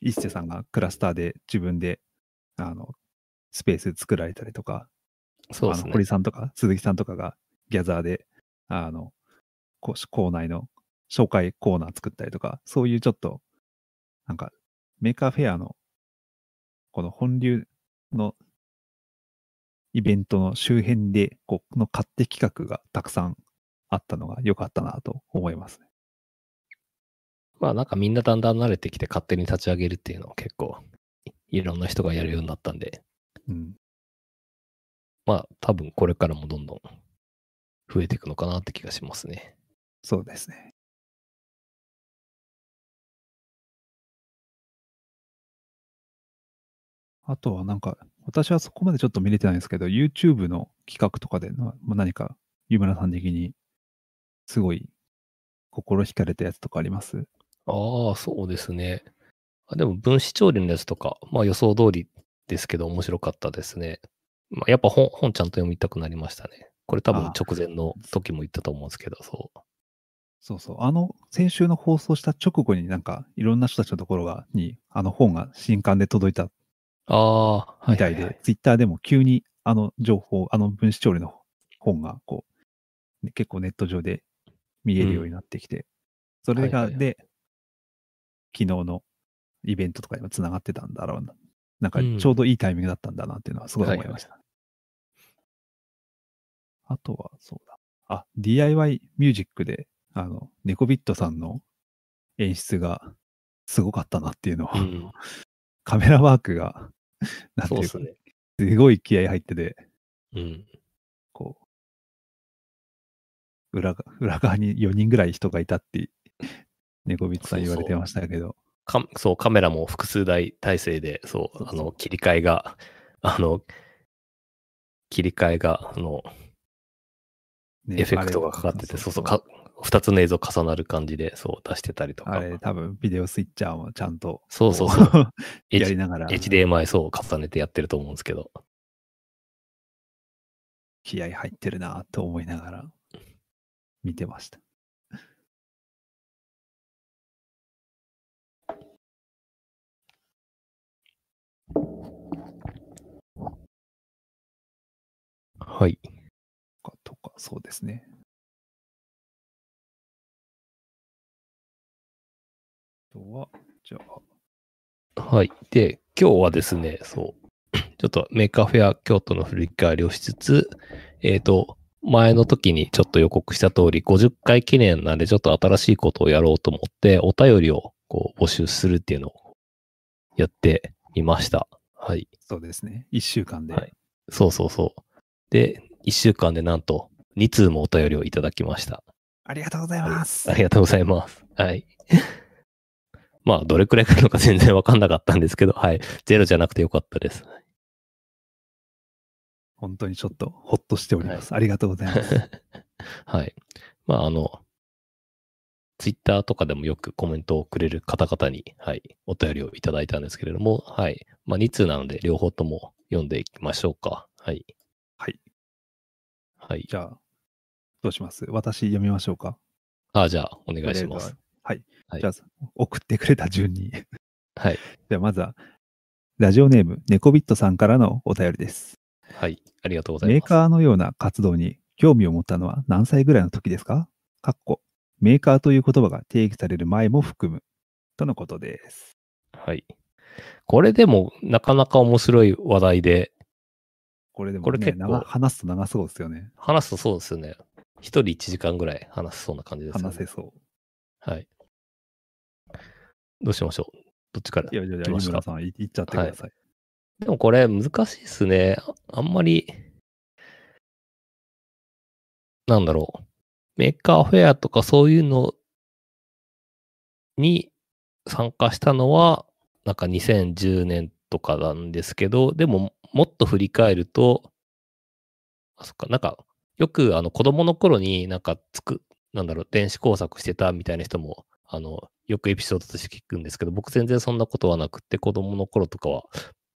一瀬さんがクラスターで自分で、あの、スペース作られたりとか、そうですねあの堀。さんとか鈴木さんとかがギャザーで、あの、こう校内の紹介コーナー作ったりとか、そういうちょっと、なんか、メーカーフェアの、この本流のイベントの周辺で、この勝手企画がたくさんあったのが良かったなと思いますね。まあなんかみんなだんだん慣れてきて勝手に立ち上げるっていうのを結構いいろんな人がやるようになったんで、うん。まあ多分これからもどんどん増えていくのかなって気がしますね。そうですね。あとはなんか、私はそこまでちょっと見れてないんですけど、YouTube の企画とかでな、まあ何か、湯村さん的に、すごい、心惹かれたやつとかあります？ああ、そうですね。あでも分子調理のやつとか、まあ予想通りですけど面白かったですね。まあやっぱ本、本ちゃんと読みたくなりましたね。これ多分あ直前の時も言ったと思うんですけど、そう。そうそう。あの、先週の放送した直後になんか、いろんな人たちのところが、に、あの本が新刊で届いたああ、はいみたいで、はいはいツイッターでも急にあの情報、あの分子調理の本がこう、ね結構ネット上で見えるようになってきて、それが、はいはいで、昨日のイベントとかにもつながってたんだろうな。なんかうんちょうどいいタイミングだったんだなっていうのはすごい思いました。あとは、そうだ。あ、DIY ミュージックで、あの、ネコビットさんの演出がすごかったなっていうのは、うん。カメラワークが、なんていうか、そうですね。すごい気合入ってて、うん。こう、裏が裏側に4人ぐらい人がいたって、猫ビッツさん言われてましたけど、かそう、カメラも複数台体制で、そう、そうそうあの、切り替えが、あの、切り替えが、あの、ねエフェクトがかかってて、そうそう、か二つの映像重なる感じで、そう、出してたりとか。あれ、多分、ビデオスイッチャーもちゃんと、そうそうそう。やりながら、HDMI そう重ねてやってると思うんですけど。気合入ってるなと思いながら、見てました。はい。かとか、そうですね。とは、じゃあ、はい。で、今日はですね、そう、ちょっと Maker Faire京都の振り返りをしつつ、えっ、と、前の時にちょっと予告した通り、50回記念なんでちょっと新しいことをやろうと思って、お便りをこう募集するっていうのをやってみました。はい。そうですね。1週間で。はいそうそうそう。で、1週間でなんと2通もお便りをいただきました。ありがとうございます。ありがとうございます。はい。まあ、どれくらい来るのか全然わかんなかったんですけど、はい。ゼロじゃなくてよかったです。本当にちょっとほっとしております。ありがとうございます。はい。まあ、あの、ツイッターとかでもよくコメントをくれる方々に、はい、お便りをいただいたんですけれども、はい。まあ、2通なので両方とも読んでいきましょうか。はい。はい。はい。じゃあ、どうします？私読みましょうか。あ、じゃあ、お願いします。はい。はいじゃあ、送ってくれた順に。はい。じゃあ、まずは、ラジオネーム、ネコビットさんからのお便りです。はい。ありがとうございます。メーカーのような活動に興味を持ったのは何歳ぐらいの時ですか？かっこ、メーカーという言葉が定義される前も含む。とのことです。はい。これでも、なかなか面白い話題で、これでも、ね、これ結構長話すと長そうですよね。話すとそうですよね。一人1時間ぐらい話せそうな感じですよね。話せそう。はい。どうしましょうどっちからいやいやいや、湯村さん、い言っちゃってください。でもこれ難しいですね。ああんまり、なんだろう。メーカーフェアとかそういうのに参加したのは、なんか2010年とかなんですけど、でももっと振り返ると、あ、そっか、なんか、よくあの子供の頃になんかつく、なんだろう、電子工作してたみたいな人も、あの、よくエピソードとして聞くんですけど、僕全然そんなことはなくて、子供の頃とかは、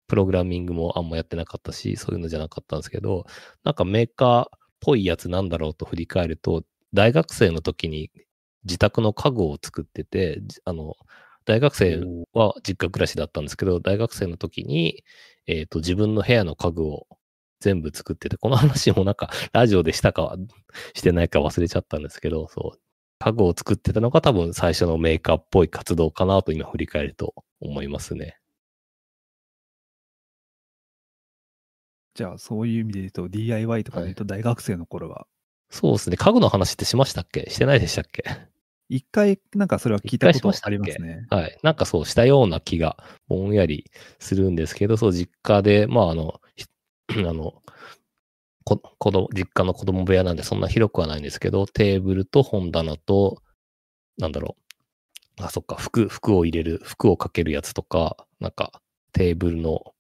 プログラミングもあんまやってなかったし、そういうのじゃなかったんですけど、なんかメーカーっぽいやつなんだろうと振り返ると、大学生の時に自宅の家具を作ってて、あの、大学生は実家暮らしだったんですけど、大学生の時に、えっ、と、自分の部屋の家具を全部作ってて、この話もなんかラジオでしたかしてないか忘れちゃったんですけど、そう、家具を作ってたのが多分最初のメーカーっぽい活動かなと今振り返ると思いますね。じゃあ、そういう意味で言うと、DIY とかで言うと、大学生の頃は、そうですね。家具の話ってしましたっけ？してないでしたっけ？一回、なんかそれは聞いたことありますね。はい。なんかそうしたような気がぼんやりするんですけど、そう、実家で、まあ、あの、ひ あの、こ子供、実家の子供部屋なんでそんな広くはないんですけど、テーブルと本棚と、なんだろう。あ、そっか、服、服を入れる、服をかけるやつとか、なんか、テーブルの、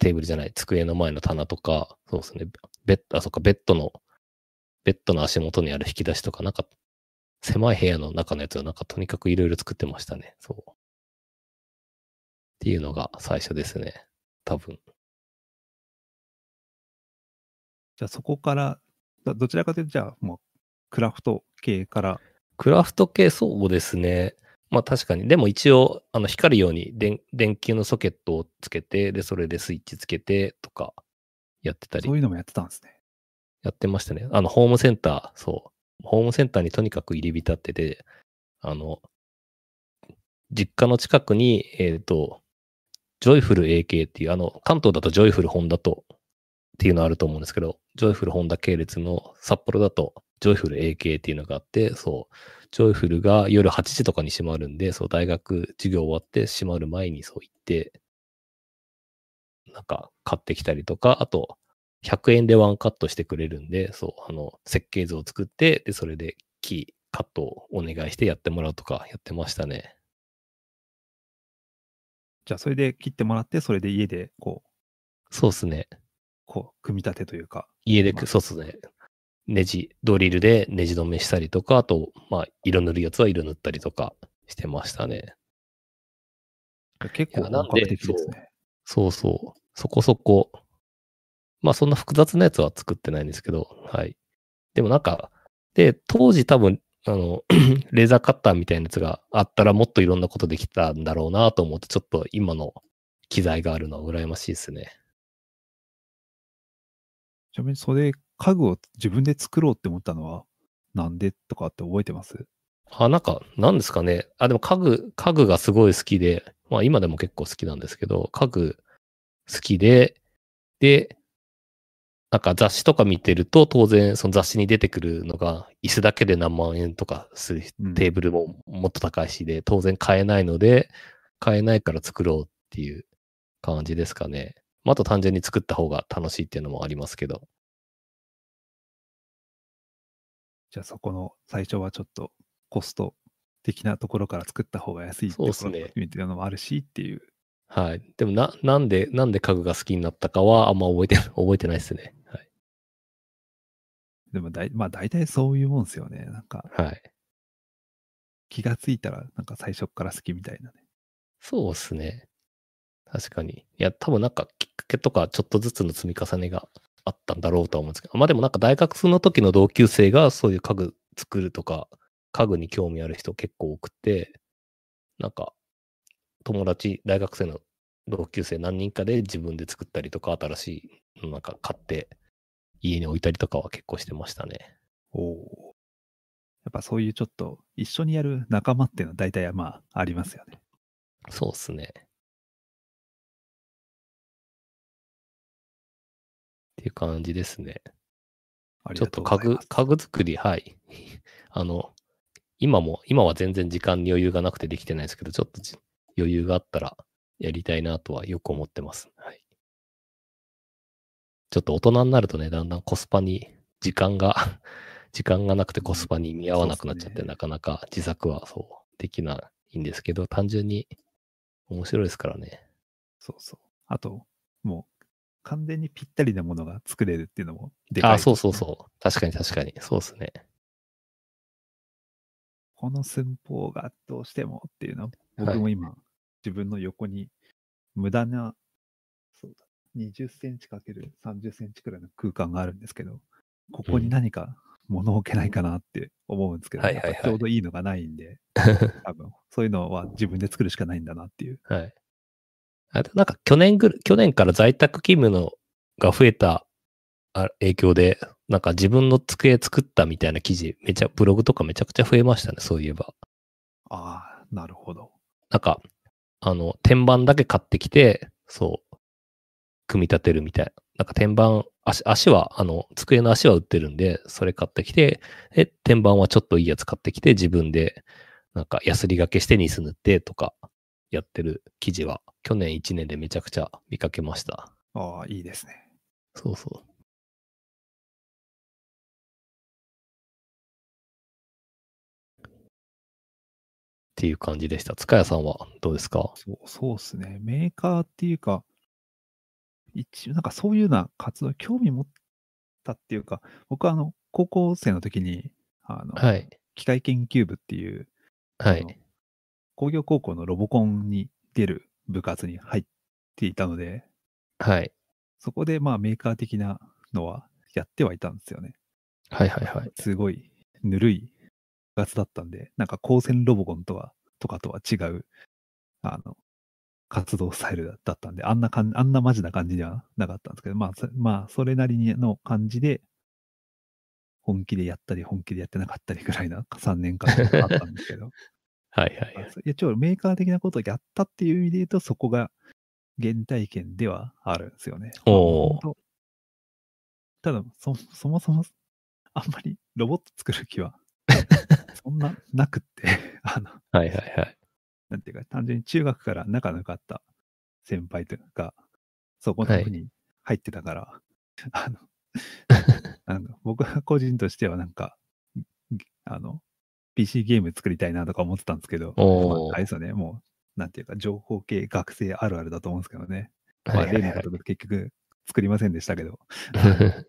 テーブルじゃない、机の前の棚とか、そうですね、ベッド、あ、そっか、ベッドの、ベッドの足元にある引き出しとか、なんか、狭い部屋の中のやつをなんかとにかくいろいろ作ってましたね。そう。っていうのが最初ですね。多分。じゃあ、そこから、どどちらかというと、じゃあ、もう、クラフト系から、クラフト系そうですね。まあ確かに。でも一応、あの、光るように電電球のソケットをつけて、で、それでスイッチつけてとかやってたりそういうのもやってたんですね。やってましたね。あの、ホームセンター、そう。ホームセンターにとにかく入り浸ってて、あの、実家の近くに、えっ、と、ジョイフル AK っていう、あの、関東だとジョイフルホンダと、っていうのあると思うんですけど、ジョイフルホンダ系列の札幌だと、ジョイフル AK っていうのがあって、そう、ジョイフルが夜8時とかに閉まるんで、そう、大学授業終わって閉まる前にそう行って、なんか買ってきたりとか、あと、100円でワンカットしてくれるんで、そう、あの、設計図を作って、で、それでキー、カットをお願いしてやってもらうとかやってましたね。じゃあ、それで切ってもらって、それで家で、こう、そうですね。こう、組み立てというか。家でまあ、そうですね。ネジ、ドリルでネジ止めしたりとか、あと、まあ、色塗るやつは色塗ったりとかしてましたね。結構本格的ですね。そうそう。そこそこ。まあそんな複雑なやつは作ってないんですけど、はい。でもなんか、で、当時多分、あの、レーザーカッターみたいなやつがあったらもっといろんなことできたんだろうなと思って、ちょっと今の機材があるのは羨ましいですね。ちなみに、それ、家具を自分で作ろうって思ったのは、なんでとかって覚えてます？あ、なんか、なんですかね。あ、でも家具、家具がすごい好きで、まあ今でも結構好きなんですけど、家具好きで、で、なんか雑誌とか見てると、当然その雑誌に出てくるのが、椅子だけで何万円とかするうんテーブルももっと高いしで、当然買えないので、買えないから作ろうっていう感じですかね。まあ、あと単純に作った方が楽しいっていうのもありますけど。じゃあ、そこの最初はちょっとコスト的なところから作った方が安いってそうねころみたいなのもあるしっていう。はい。でもな、なんで、なんで家具が好きになったかはあんま覚えて、覚えてないですね。はい。でもだい、まあ大体そういうもんですよね。なんかはい。気がついたら、なんか最初から好きみたいなね。そうですね。確かに。いや、多分なんかきっかけとかちょっとずつの積み重ねがあったんだろうとは思うんですけど、まあでもなんか大学の時の同級生がそういう家具作るとか、家具に興味ある人結構多くて、なんか友達、大学生の同級生何人かで自分で作ったりとか、新しいのなんか買って家に置いたりとかは結構してましたね。おお。やっぱそういうちょっと一緒にやる仲間っていうのは大体まあありますよね。そうですね。っていう感じですね。ちょっとと家具家具作り、はい。あの、今も、今は全然時間に余裕がなくてできてないですけど、ちょっとじ余裕があったらやりたいなとはよく思ってます。はい。ちょっと大人になるとね、だんだんコスパに時間が、時間がなくてコスパに見合わなくなっちゃって、ねなかなか自作はそうできないんですけど、単純に面白いですからね。そうそう。あと、もう完全にぴったりなものが作れるっていうのもでかい、あ、そうそうそう。確かに確かに。そうですね。この寸法がどうしてもっていうのは、はい僕も今、自分の横に無駄な、そうだ、20センチかける30センチくらいの空間があるんですけど、ここに何か物を置けないかなって思うんですけど、ちょうどいいのがないんで、多分、そういうのは自分で作るしかないんだなっていう。はい。なんか去年ぐる、去年から在宅勤務のが増えたあ影響で、なんか自分の机作ったみたいな記事、めちゃ、ブログとかめちゃくちゃ増えましたね、そういえば。ああ、なるほど。なんか、あの、天板だけ買ってきて、そう、組み立てるみたいな。なんか天板、足、足は、あの、机の足は売ってるんで、それ買ってきて、で、天板はちょっといいやつ買ってきて、自分で、なんか、ヤスリ掛けしてニス塗ってとか、やってる記事は、去年1年でめちゃくちゃ見かけました。ああ、いいですね。そうそう。っていう感じでした。塚谷さんはどうですか？そう、そうっすね。メーカーっていうか、一応なんかそういうような活動に興味持ったっていうか、僕はあの、高校生の時に、あの、はい。機械研究部っていう、はい。工業高校のロボコンに出る部活に入っていたので、はい。そこでまあメーカー的なのはやってはいたんですよね。はいはいはい。すごいぬるい部活だったんで、なんか光線ロボコンとは、とかとは違う、あの、活動スタイルだったんで、あんなかん、あんなマジな感じではなかったんですけど、まあ、そまあ、それなりにの感じで、本気でやったり、本気でやってなかったりぐらいな3年間あったんですけど、はいはいはい。まあそう一応メーカー的なことをやったっていう意味で言うと、そこが原体験ではあるんですよね。おただそ、そもそも、あんまりロボット作る気は、そんななくって、あの、はいはいはい。なんていうか、単純に中学から仲の良かった先輩とか、そこの部に入ってたから、あの、なんか僕は個人としてはなんか、あの、PC ゲーム作りたいなとか思ってたんですけど、まああれですよね、もうなんていうか、情報系学生あるあるだと思うんですけどね。まあ、例のことで結局作りませんでしたけど、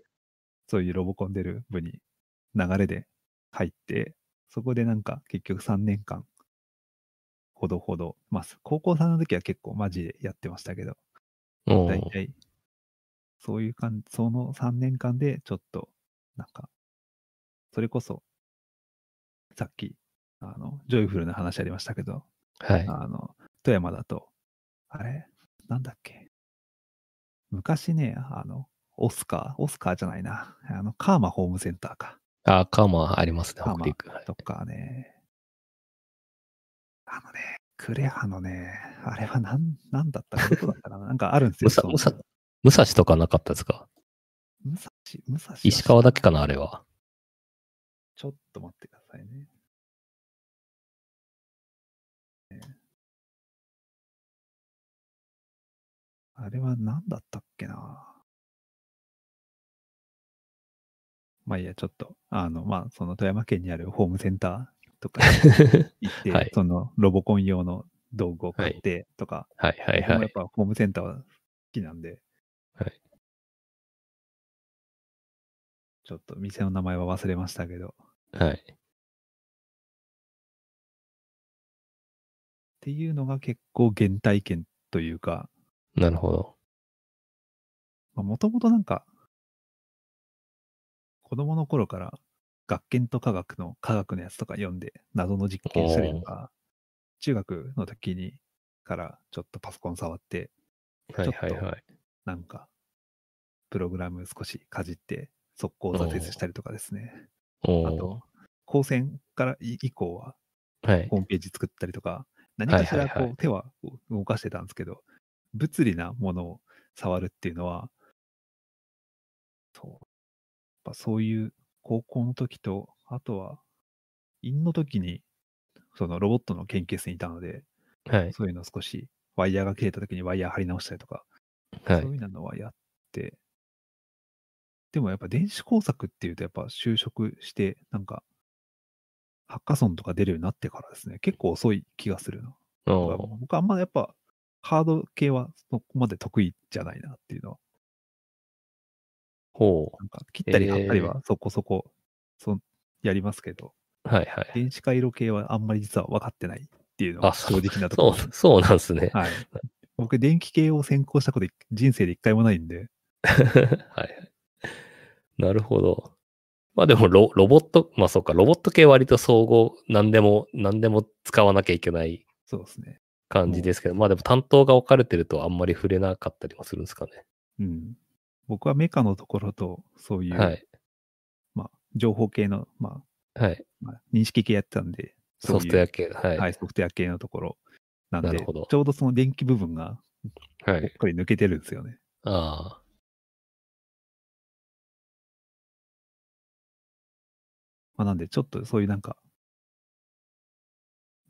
そういうロボコン出る部に流れで入って、そこでなんか結局3年間、ほどほど、まあ、高校3の時は結構マジでやってましたけど、大体、そういう感じ、その3年間でちょっと、なんか、それこそ、さっき、あの、ジョイフルな話ありましたけど、はい。あの、富山だと、あれなんだっけ？昔ね、あの、オスカー、オスカーじゃないな、あの、カーマホームセンターか、あ、カーマありますね、カーマ北陸。はいとかね、あのね、クレハのね、あれはなん、なんだったか、どこだったかな？なんかあるんですよ。武蔵とかなかったですか？武蔵、武蔵は石川だけかな、あれは。ちょっと待ってくださいね。ねあれは何だったっけな。まあいいや、ちょっと、あの、まあ、その富山県にあるホームセンターとかに 行って、はい。そのロボコン用の道具を買ってとか、はいはい僕もはい。やっぱホームセンターは好きなんで、はい。ちょっと店の名前は忘れましたけど、はい。っていうのが結構原体験というか、なるほど。もともとなんか、子供の頃から学研と科学の科学のやつとか読んで謎の実験したりとか、中学の時にからちょっとパソコン触って、はいはいはい。なんか、プログラム少しかじって、速攻挫折したりとかですね。あと、高専からい以降ははいホームページ作ったりとか、何かしらこう手は動かしてたんですけど、物理なものを触るっていうのは、そう。やっぱそういう高校の時と、あとは、院の時に、そのロボットの研究室にいたので、はい。そういうのを少し、ワイヤーが切れた時にワイヤー貼り直したりとか、はい。そういうのはやって、でもやっぱ電子工作っていうとやっぱ就職して、なんか、ハッカソンとか出るようになってからですね、結構遅い気がするな。僕あんまやっぱ、ハード系はそこまで得意じゃないなっていうのは、ほなんか切ったりえー貼ったりはそこそこ、そうやりますけど、う。はいはい。電子回路系はあんまり実は分かってないっていうのが正直なところ。そう、そうなんですね。はい。僕、電気系を専攻したこと人生で一回もないんで、はい。なるほど。まあでもロ、ロボット、まあそうか、ロボット系割と総合、何でも、何でも使わなきゃいけないそうですね。感じですけど、まあでも担当が分かれてるとあんまり触れなかったりもするんですかね。うん。僕はメカのところと、そういう、はい。まあ、情報系の、まはい。あ、まあ、認識系やってたんで、ソフトウェアア系。はい。はい、ソフトウェア系のところなんで、なるほどちょうどその電気部分が、はい。ぽっかり抜けてるんですよね。あまあ、なんで、ちょっとそういうなんか、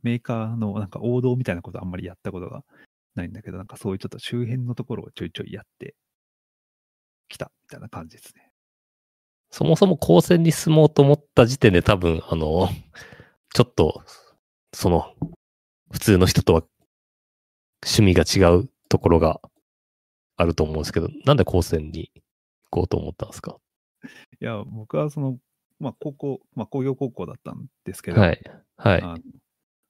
メーカーのなんか王道みたいなことあんまりやったことがないんだけど、なんかそういうちょっと周辺のところをちょいちょいやってきたみたいな感じですね。そもそも高専に進もうと思った時点で多分、あの、ちょっと、その、普通の人とは趣味が違うところがあると思うんですけど、なんで高専に行こうと思ったんですか？いや、僕はその、まあ高校、まあ工業高校だったんですけど、はい。はい。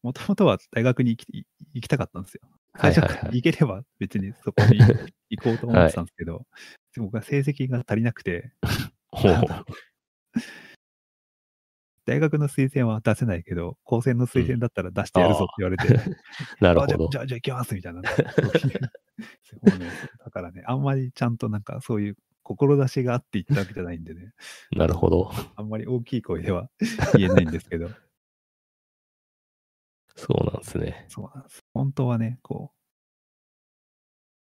もともとは大学に行き行きたかったんですよ。はい最初から。行ければ別にそこに 行こうと思ってたんですけど、でも僕は成績が足りなくて、ほう大学の推薦は出せないけど、高専の推薦だったら出してやるぞって言われて、なるほどあじゃあ、。じゃあ、行きますみたいな。そういうそうねだからね、あんまりちゃんとなんかそういう志があって言ったわけじゃないんでね、なるほど。あんまり大きい声では 言えないんですけど、そうなんですね。そうなんです。本当はね、こう、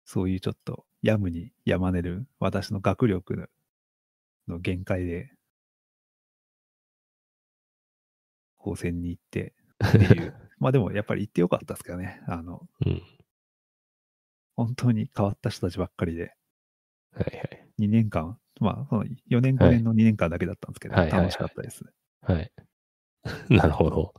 そういうちょっとやむにやまねる私の学力のの限界で、高専に行ってっていう。まあでもやっぱり行ってよかったですけどね。あの、うん。本当に変わった人たちばっかりで、はいはい。2年間、まあ、その4年5はい年の2年間だけだったんですけど、はいはいはい楽しかったですね。はい。なるほど。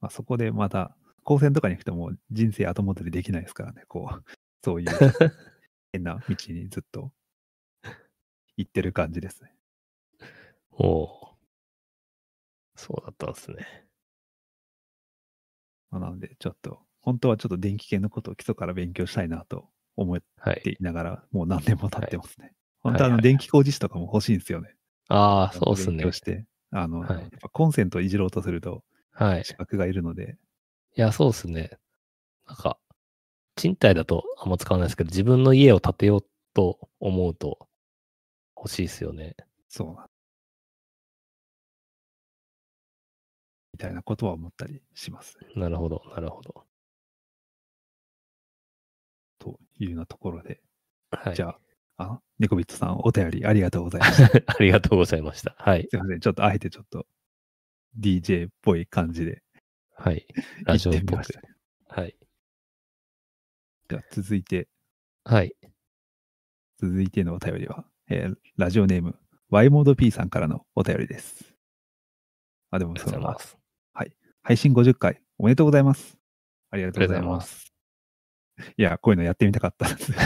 まあ、そこでまた、高専とかに行くともう人生後戻りできないですからね、こう、そういう 変な道にずっと行ってる感じですね。おお。そうだったんですね。まあなので、ちょっと、本当はちょっと電気系のことを基礎から勉強したいなと思っはい。ていながら、もう何年も経ってますね。本当はあの、はいはい電気工事士とかも欲しいんですよね。ああ、そうっすね。して、あの、はいやっぱコンセントをいじろうとするとはい。資格がいるので、いや、そうっすね。なんか、賃貸だとあんま使わないですけど、自分の家を建てようと思うと欲しいですよね。そうなんみたいなことは思ったりします。なるほど、なるほど。というようなところで、はい。じゃあ、あの、ネコビットさんお便りありがとうございました。ありがとうございました。はい。すいません。ちょっとあえてちょっと DJ っぽい感じではい。言ラジオっぽく。はい。では続いて、はい。続いてのお便りは、えーラジオネーム y モード P さんからのお便りです。あ、でもありがとそうのございます。配信50回おめでとうございます。ありがとうござい。ますいや、こういうのやってみたかったです。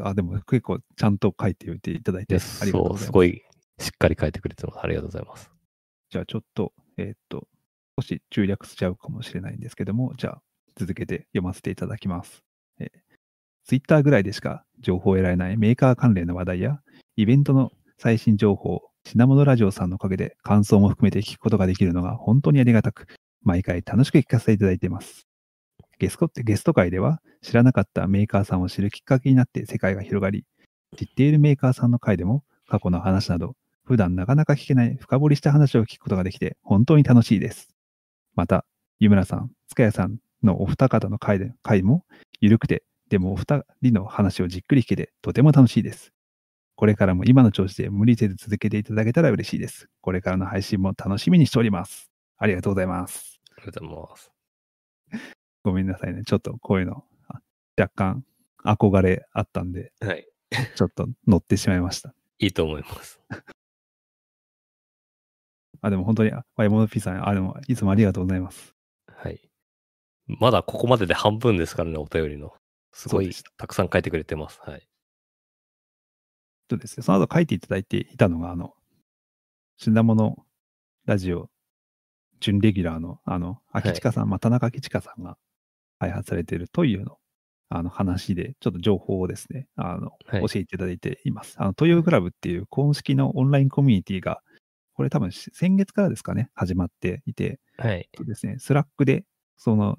あ、でも結構ちゃんと書いておいていただいてでありがとうそう、す。すごいしっかり書いてくれてます。ありがとうございます。じゃあちょっと、えーっと、少し中略しちゃうかもしれないんですけども、じゃあ続けて読ませていただきます。えー、Twitter ぐらいでしか情報を得られないメーカー関連の話題や、イベントの最新情報を品物ラジオさんのおかげで感想も含めて聞くことができるのが本当にありがたく、毎回楽しく聞かせていただいています。ゲストってゲスト会では知らなかったメーカーさんを知るきっかけになって世界が広がり、知っているメーカーさんの会でも過去の話など普段なかなか聞けない深掘りした話を聞くことができて本当に楽しいです。また、湯村さん、塚谷さんのお二方の回で回も緩くて、でもお二人の話をじっくり聞けてとても楽しいです。これからも今の調子で無理せず続けていただけたら嬉しいです。これからの配信も楽しみにしております。ありがとうございます。ありがとうございます。ごめんなさいね。ちょっとこういうの、あ若干憧れあったんで、はい。ちょっと乗ってしまいました。いいと思います。あ、でも本当に、ワイモノピーさん、あ、でもいつもありがとうございます。はい。まだここまでで半分ですからね、お便りの。すごいたたくさん書いてくれてます。はい。とですね、その後書いていただいていたのが、あの、品物ラジオ準レギュラーの、あの、章愛さん、まあ、田中章愛さんが開発されている toioの、あの、話で、ちょっと情報をですね、あの、はい教えていただいています。あの、 toioクラブっていう公式のオンラインコミュニティが、これ多分し先月からですかね、始まっていて、はい。とですね、 Slackで、その、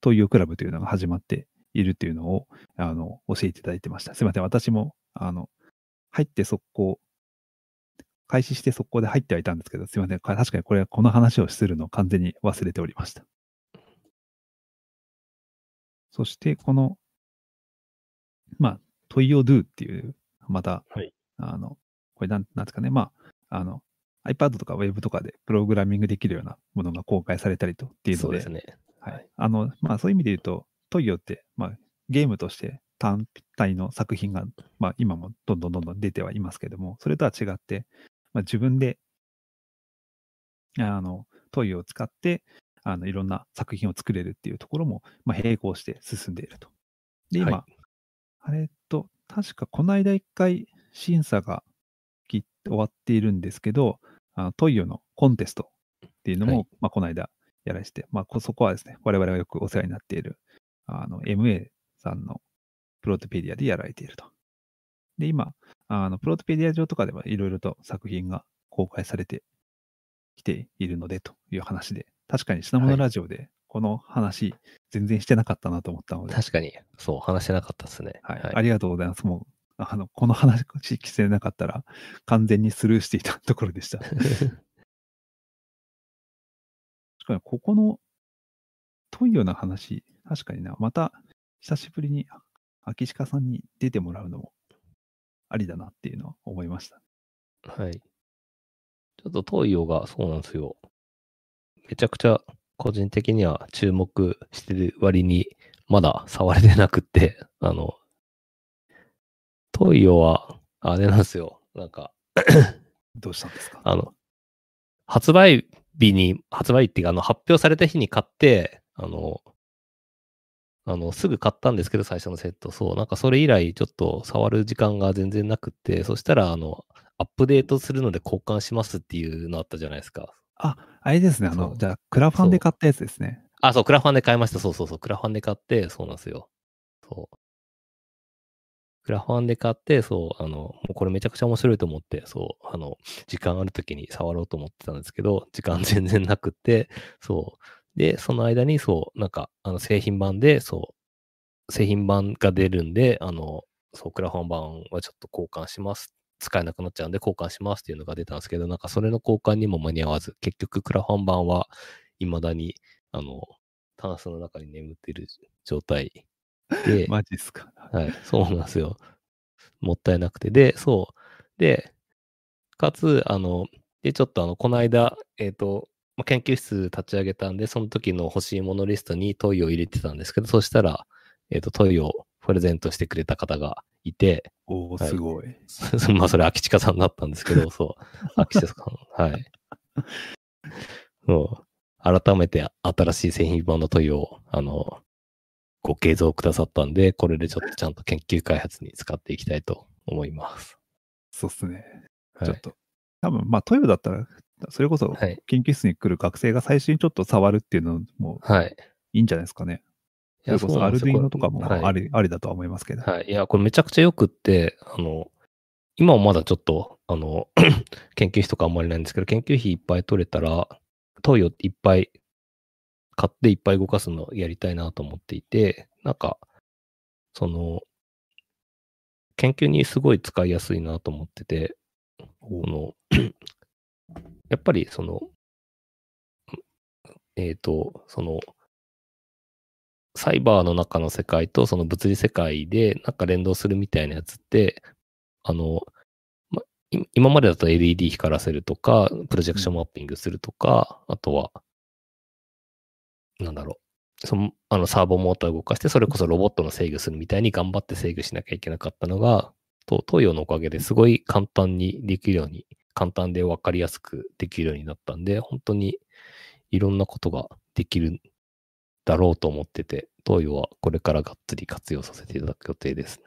toioクラブというのが始まっているというのを、あの、教えていただいてました。すいません、私も、あの、入って速攻、開始して速攻で入ってはいたんですけど、すいません、か確かにこれはこの話をするのを完全に忘れておりました。そして、この、まあ、トイヨドゥっていう、また、はいあの、これなん、なんですかね、まあ、あの、iPad とか Web とかでプログラミングできるようなものが公開されたりとっていうので、そうですね。ははいい。あの、まあそういう意味で言うと、トイヨって、まあゲームとして単体の作品が、まあ今もどんどんどんどん出てはいますけども、それとは違って、まあ自分で、あの、トイヨを使って、あの、いろんな作品を作れるっていうところも、まあ並行して進んでいると。で、今、はいあれと、確かこの間一回審査がき終わっているんですけど、あのトイヨのコンテストっていうのも、はいまあこの間やらして、まあこそこはですね、我々がよくお世話になっている、あの、MA さんのプロトペディアでやられていると。で、今、あの、プロトペディア上とかではいろいろと作品が公開されてきているのでという話で、確かに品物ラジオでこの話全然してなかったなと思ったので、確かに、そう、話してなかったですね。はい、ありがとうございます。もう、あの、この話してなかったら完全にスルーしていたところでした。確かに、ここのトイヨの話、確かにな、また久しぶりに秋鹿さんに出てもらうのもありだなっていうのは思いました。はい。ちょっと東洋がそうなんですよ。めちゃくちゃ個人的には注目してる割に、まだ触れてなくって、あの、東洋は、あれなんですよ。なんか、どうしたんですか？あの、発売日に、発売日っていうか、あの、発表された日に買って、あの、あの、すぐ買ったんですけど、最初のセット。そう、なんかそれ以来、ちょっと触る時間が全然なくって、そしたら、あの、アップデートするので交換しますっていうのあったじゃないですか。あ、あれですね。あの、じゃあ、クラファンで買ったやつですね。あ、そう、クラファンで買いました。そうそうそう。クラファンで買って、そうなんですよ。そう。クラファンで買って、そう、あの、もうこれめちゃくちゃ面白いと思って、そう、あの、時間ある時に触ろうと思ってたんですけど、時間全然なくって、そう。で、その間に、そう、なんか、あの、製品版で、そう、製品版が出るんで、あの、そう、クラファン版はちょっと交換します。使えなくなっちゃうんで交換しますっていうのが出たんですけど、なんかそれの交換にも間に合わず、結局クラファン版は未だに、あの、タンスの中に眠っている状態で、マジっすか。はい、そうなんですよ。もったいなくて。で、そう。で、かつ、あの、で、ちょっとあの、この間、えっ、と、まあ研究室立ち上げたんで、その時の欲しいものリストにトイを入れてたんですけど、そしたら、えっ、と、トイをプレゼントしてくれた方がいて、おおはいすごい。まあ、それ、秋近さんだったんですけど、そう。秋近さん、はい。そう。改めて新しい製品版の問いを、あの、ご継続くださったんで、これでちょっとちゃんと研究開発に使っていきたいと思います。そうっすね。はい、ちょっと。多分、まあ、トヨだったら、それこそはい。研究室に来る学生が最初にちょっと触るっていうのもはい。いいんじゃないですかね。いやそれこそアルドゥイノとかもはいあり,、ありだとは思いますけど。はい。いや、これめちゃくちゃよくって、あの、今はまだちょっと、あの、研究費とかあんまりないんですけど、研究費いっぱい取れたら、投与いっぱい買っていっぱい動かすのやりたいなと思っていて、なんか、その、研究にすごい使いやすいなと思ってて、この、やっぱりその、えっ、と、その、サイバーの中の世界とその物理世界でなんか連動するみたいなやつって、あの、ま、今までだと LED 光らせるとか、プロジェクションマッピングするとか、あとは、なんだろう、その、あの、サーボモーターを動かして、それこそロボットの制御するみたいに頑張って制御しなきゃいけなかったのが、と東洋のおかげですごい簡単にできるように、簡単で分かりやすくできるようになったんで、本当にいろんなことができるだろうと思ってて、東洋はこれからがっつり活用させていただく予定です。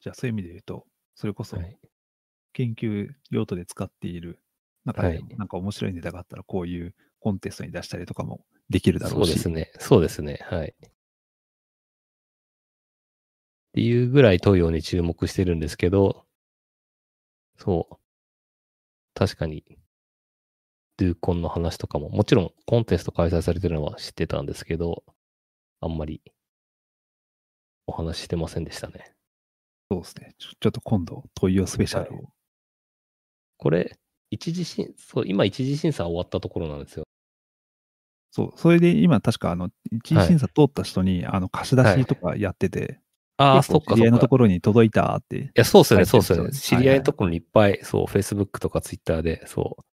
じゃあそういう意味で言うと、それこそはい。研究用途で使っている中で、はいなんか面白いネタがあったら、こういうコンテストに出したりとかもできるだろし。そううですね。そうですね。はい。っていうぐらい東洋に注目してるんですけど、そう。確かに、ドゥーコンの話とかも、もちろんコンテスト開催されてるのは知ってたんですけど、あんまりお話ししてませんでしたね。そうですね。ちょちょっと今度、問いをスペシャルを。これ、一次審、そう、今一次審査終わったところなんですよ。そう、それで今確かあの、一次審査通った人に、あの、貸し出しとかやってて、ああ、結構そっか。知り合いのところに届いたって。いや、そうっすよね、書そいうっすよね。知り合いのところにいっぱい、そう、Facebook とか Twitter で、そう、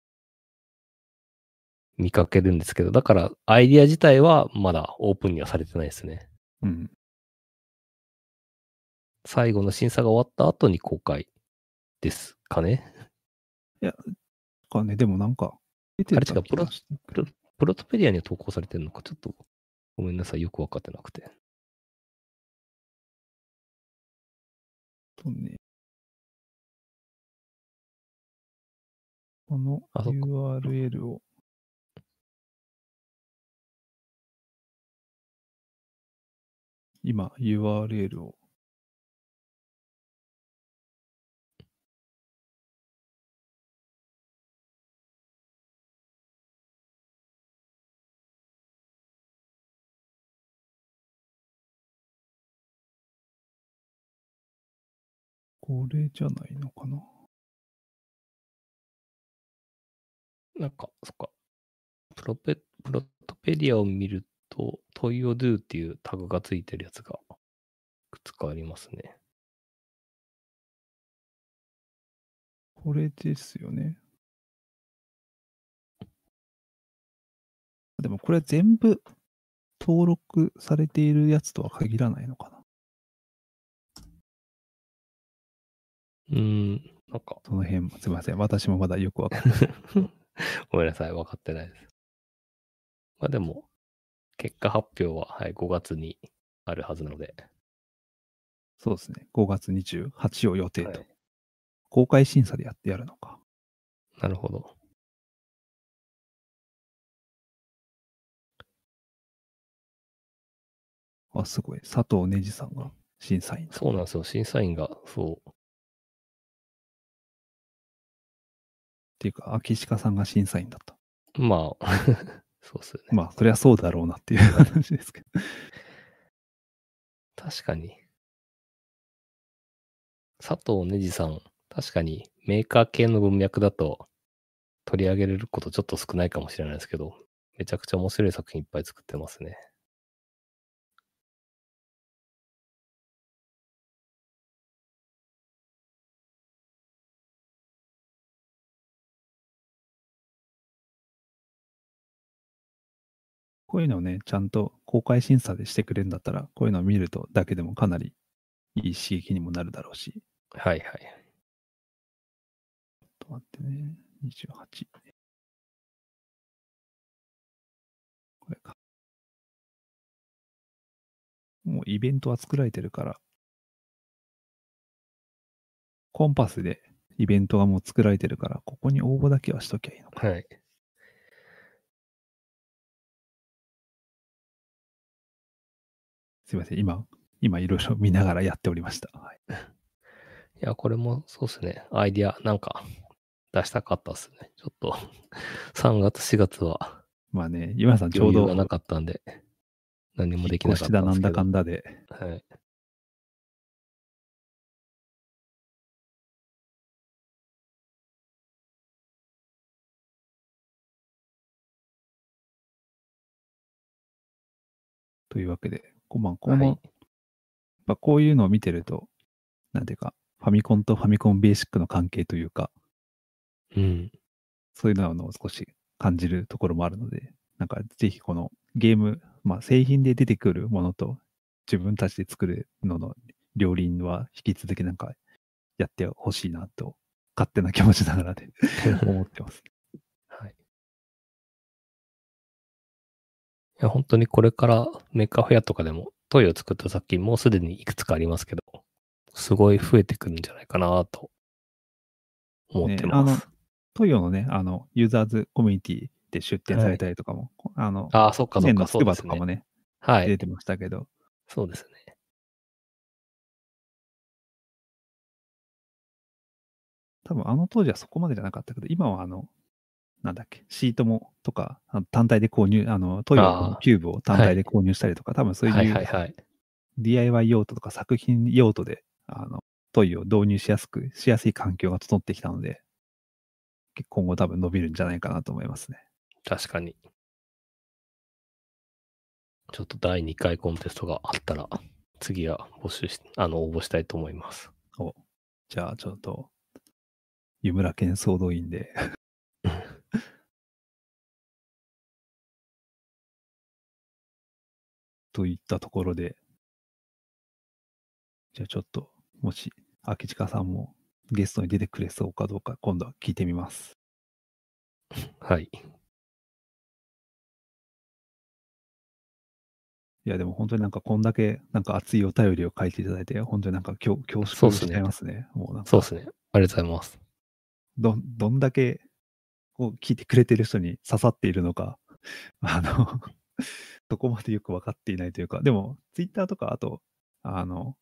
見かけるんですけど、だから、アイディア自体はまだオープンにはされてないですね。うん。最後の審査が終わった後に公開ですかね。かね、でもなんか、出てたあれ違う気がしてプロプロトペディアには投稿されてるのか、ちょっと、ごめんなさい、よくわかってなくて。とね。この URL を。今、URL を。これじゃないのかな？なんか、そっか。プロペ、プロトペディアを見ると、トイオドゥっていうタグがついてるやつが、いくつかありますね。これですよね。でもこれ全部登録されているやつとは限らないのかな。うーん、なんか、その辺、すみません。私もまだよくわかんない。ごめんなさい、分かってないです。まあでも、結果発表は、はい、5月にあるはずなので、そうですね。5月28を予定と。はい公開審査でやってやるのか。なるほど。あ、すごい。佐藤ねじさんが審査員。そうなんですよ、審査員が、そっていうか、秋鹿さんが審査員だった。う、まあ、そうっすよね。まあ、そりゃそうだろうなっていう話ですけど。確かに。佐藤ねじさん、確かにメーカー系の文脈だと取り上げれることちょっと少ないかもしれないですけど、めちゃくちゃ面白い作品いっぱい作ってますね。こういうのをね、ちゃんと公開審査でしてくれるんだったら、こういうのを見るとだけでもかなりいい刺激にもなるだろうし。ちはいはい。ょっと待ってね。28。これか。もうイベントは作られてるから、コンパスでイベントがもう作られてるから、ここに応募だけはしときゃいいのか。はい。すいません。今、今いろいろ見ながらやっておりました。はい、いや、これもそうですね。アイディア、なんか出したかったですね。ちょっと、3月、4月はまあね、今さんちょうどがなかったんで、何もできなかっただなんだ。かんだで、はい。というわけで、こまあ、この、はいこういうのを見てると、なんていうか、ファミコンとファミコンベーシックの関係というか、うん。そういうのを少し感じるところもあるので、なんかぜひこのゲーム、まあ製品で出てくるものと自分たちで作るのの両輪は引き続きなんかやってほしいなと、勝手な気持ちながらで 思ってます。や、本当にこれから Maker Faireとかでも toioを使った作品もうすでにいくつかありますけど、すごい増えてくるんじゃないかなと思ってねあのます。 toioのね、あの、ユーザーズコミュニティで出展されたりとかも、あの、ああ、そっかそっか、そうですね。バとかもね、はい。出てましたけど、そうですね。多分あの当時はそこまでじゃなかったけど、今はあの、なんだっけ、シートもとか、単体で購入、あの、トヨのキューブを単体で購入したりとか、多分そうはいいうはいはい。DIY 用途とか作品用途で、あの、トイを導入しやすく、しやすい環境が整ってきたので、今後多分伸びるんじゃないかなと思いますね。確かに。ちょっと第2回コンテストがあったら、次は募集し、あの、応募したいと思います。じゃあちょっと、湯村県総動員で。といったところで、じゃあちょっと、もし、秋近さんもゲストに出てくれそうかどうか、今度は聞いてみます。はい。いや、でも本当になんかこんだけなんか熱いお便りを書いていただいて、本当になんか恐恐縮しちゃいますね。そうですね。ありがとうございます。ど、どんだけこう聞いてくれてる人に刺さっているのか、あの、そこまでよく分かっていないというか、でも、ツイッターとか、あと、あの、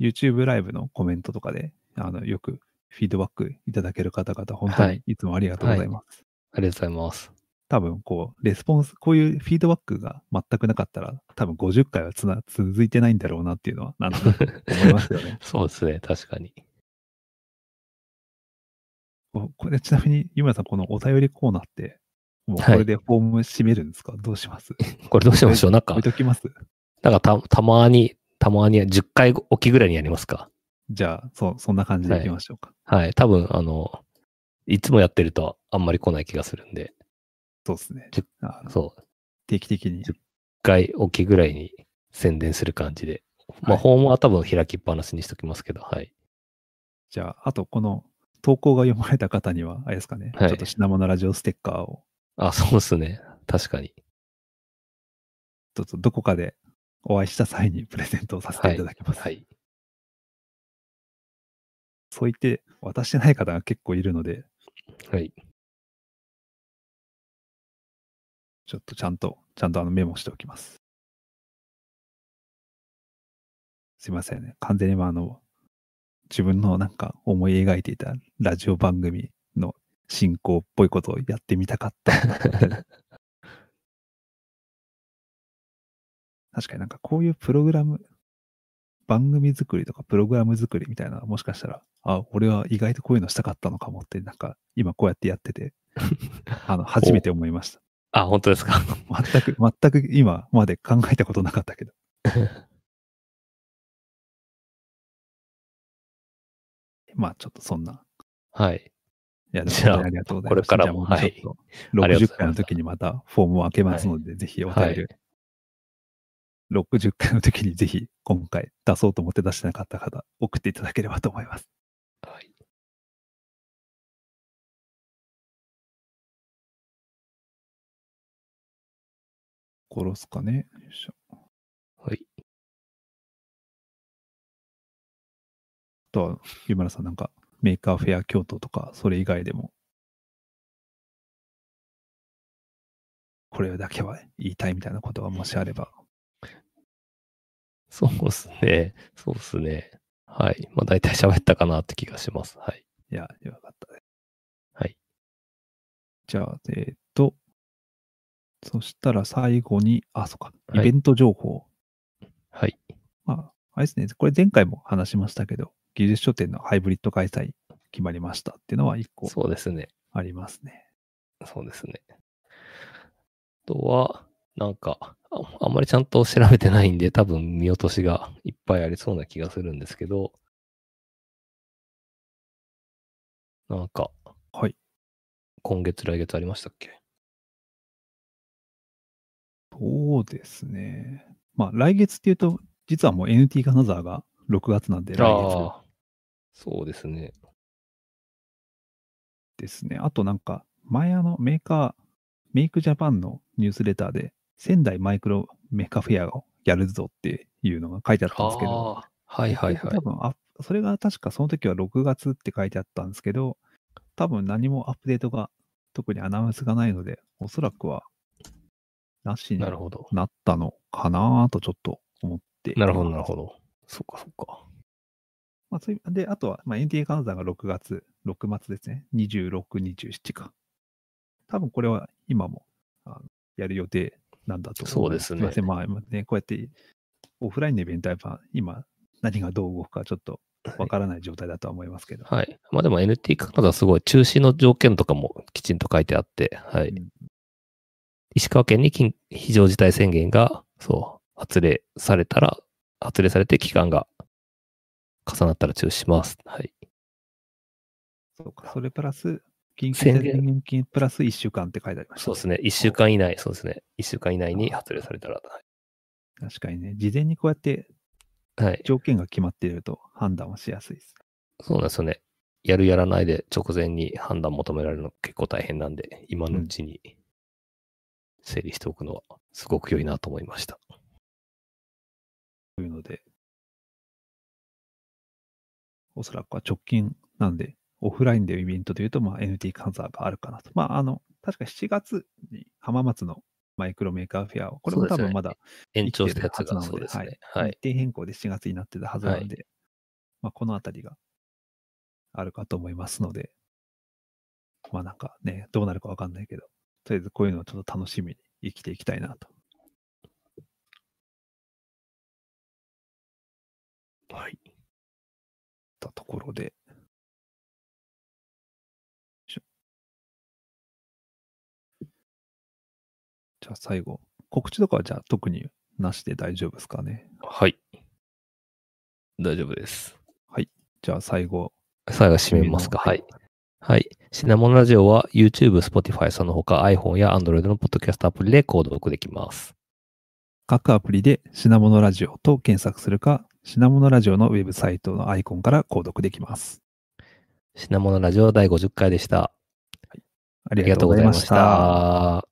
YouTube ライブのコメントとかで、あの、よくフィードバックいただける方々、本当はいにいつもありがとうございます。ありがとうございます。多分、こう、レスポンス、こういうフィードバックが全くなかったら、多分50回はつな続いてないんだろうなっていうのは、なんとなく思いますよね。そうですね。確かに。おこれちなみに、湯村さん、このお便りコーナーって、もうこはいれでフォーム閉めるんですか、どうします？これどうしましょう？なんか置い、ときます？なんかた、たまに、たまに10回おきぐらいにやりますか？じゃあ、そう、そんな感じでいきましょうか。はい。多分、あの、いつもやってるとあんまり来ない気がするんで、そうですねそう。定期的に。10回おきぐらいに宣伝する感じで。まあ、はいホームは多分開きっぱなしにしときますけど、はい。じゃあ、あとこの投稿が読まれた方には、あれですかね、はいちょっと品物ラジオステッカーを、あ、そうですね。確かに。ちょっとどこかでお会いした際にプレゼントをさせていただきます。はい。そう言って渡してない方が結構いるので、はい。ちょっとちゃんと、ちゃんとあのメモしておきます。すいませんね。完全にまああの、自分のなんか思い描いていたラジオ番組の進行っぽいことをやってみたかった。確かになんかこういうプログラム、番組作りとかプログラム作りみたいな、もしかしたら、あ、俺は意外とこういうのしたかったのかもって、なんか今こうやってやってて、あの、初めて思いました。あ、本当ですか？全く、全く今まで考えたことなかったけど。まあちょっとそんな。はい。いや、じゃあありがとうございます。これからもじゃあうちょっと60ありがとうございます回の時にまたフォームを開けますので、ぜひお便り、はい60回の時にぜひ今回出そうと思って出してなかった方、送っていただければと思います。はい。殺すかね。よいしょ。はい。あとは、湯村さんなんか、 Maker Faire京都とか、それ以外でも、これだけは言いたいみたいなことがもしあれば、そうですね。そうですね。はい。まあ大体喋ったかなって気がします。はい。いや、よかったです。はい。じゃあ、えーっと、そしたら最後に、あ、そっか、イはいベント情報。はい。まあ、あれですね、これ前回も話しましたけど、技術書店のハイブリッド開催決まりましたっていうのは一個そうですね。ありますね。そうですね。あとは、なんかあ、あんまりちゃんと調べてないんで、多分見落としがいっぱいありそうな気がするんですけど、なんか、はい。今月来月ありましたっけ？そうですね。まあ、来月っていうと、実はもう NT 金沢が6月なんで、来月そうですね。ですね。あとなんか、前あのメーカー、メイクジャパンのニュースレターで、仙台マイクロメカフェアをやるぞっていうのが書いてあったんですけど、はいはいはい多。分あ、それが確かその時は6月って書いてあったんですけど、多分何もアップデートが、特にアナウンスがないので、おそらくは、なしに。なったのかなとちょっと思って。なるほど、なるほど。そっかそっか。まあ、そういうで、あとは、まあ、NTA 金沢が6月、6末ですね。26、27か。多分これは今もあのやる予定なんだと思います。そうですねません。まあ、まあね、こうやってオフラインのイベントはやっぱ今何がどう動くかちょっとわからない状態だとは思いますけど。はい。まあでも NT カナダはすごい中止の条件とかもきちんと書いてあって、はい。うん石川県に緊非常事態宣言が、そう、発令されたら、発令されて期間が重なったら中止します。はい。そうか。それプラス、緊急宣言事態宣言金プラス1週間って書いてありました。そうですね。一週間以内、そうですね。一週間以内に発令されたら、確かにね、事前にこうやってはい。条件が決まっていると判断はしやすいです。そうなんですよね。やるやらないで直前に判断求められるの結構大変なんで、今のうちに整理しておくのはすごく良いなと思いました。というので、おそらくは直近なんで、オフラインでイベントというと、まあ、NT 金沢があるかなと。まあ、あの、確か7月に浜松のマイクロ Maker Faire を、これも多分まだ延長したはずなのそうですね。は。はいい。日程変更で7月になってたはずなんで、まあ、このあたりがあるかと思いますので、まあなんかね、どうなるかわかんないけど、とりあえずこういうのをちょっと楽しみに生きていきたいなと。はい。たところで。じゃあ最後、告知とかはじゃあ特になしで大丈夫ですかね。はい。大丈夫です。じゃあ最後。最後締めますか。はい。はい。シナモンラジオは YouTube、Spotify、その他 iPhone や Android のポッドキャストアプリで購読できます。各アプリで品物ラジオと検索するか、品物ラジオのウェブサイトのアイコンから購読できます。品物ラジオ第50回でした。はい、ありがとうございました。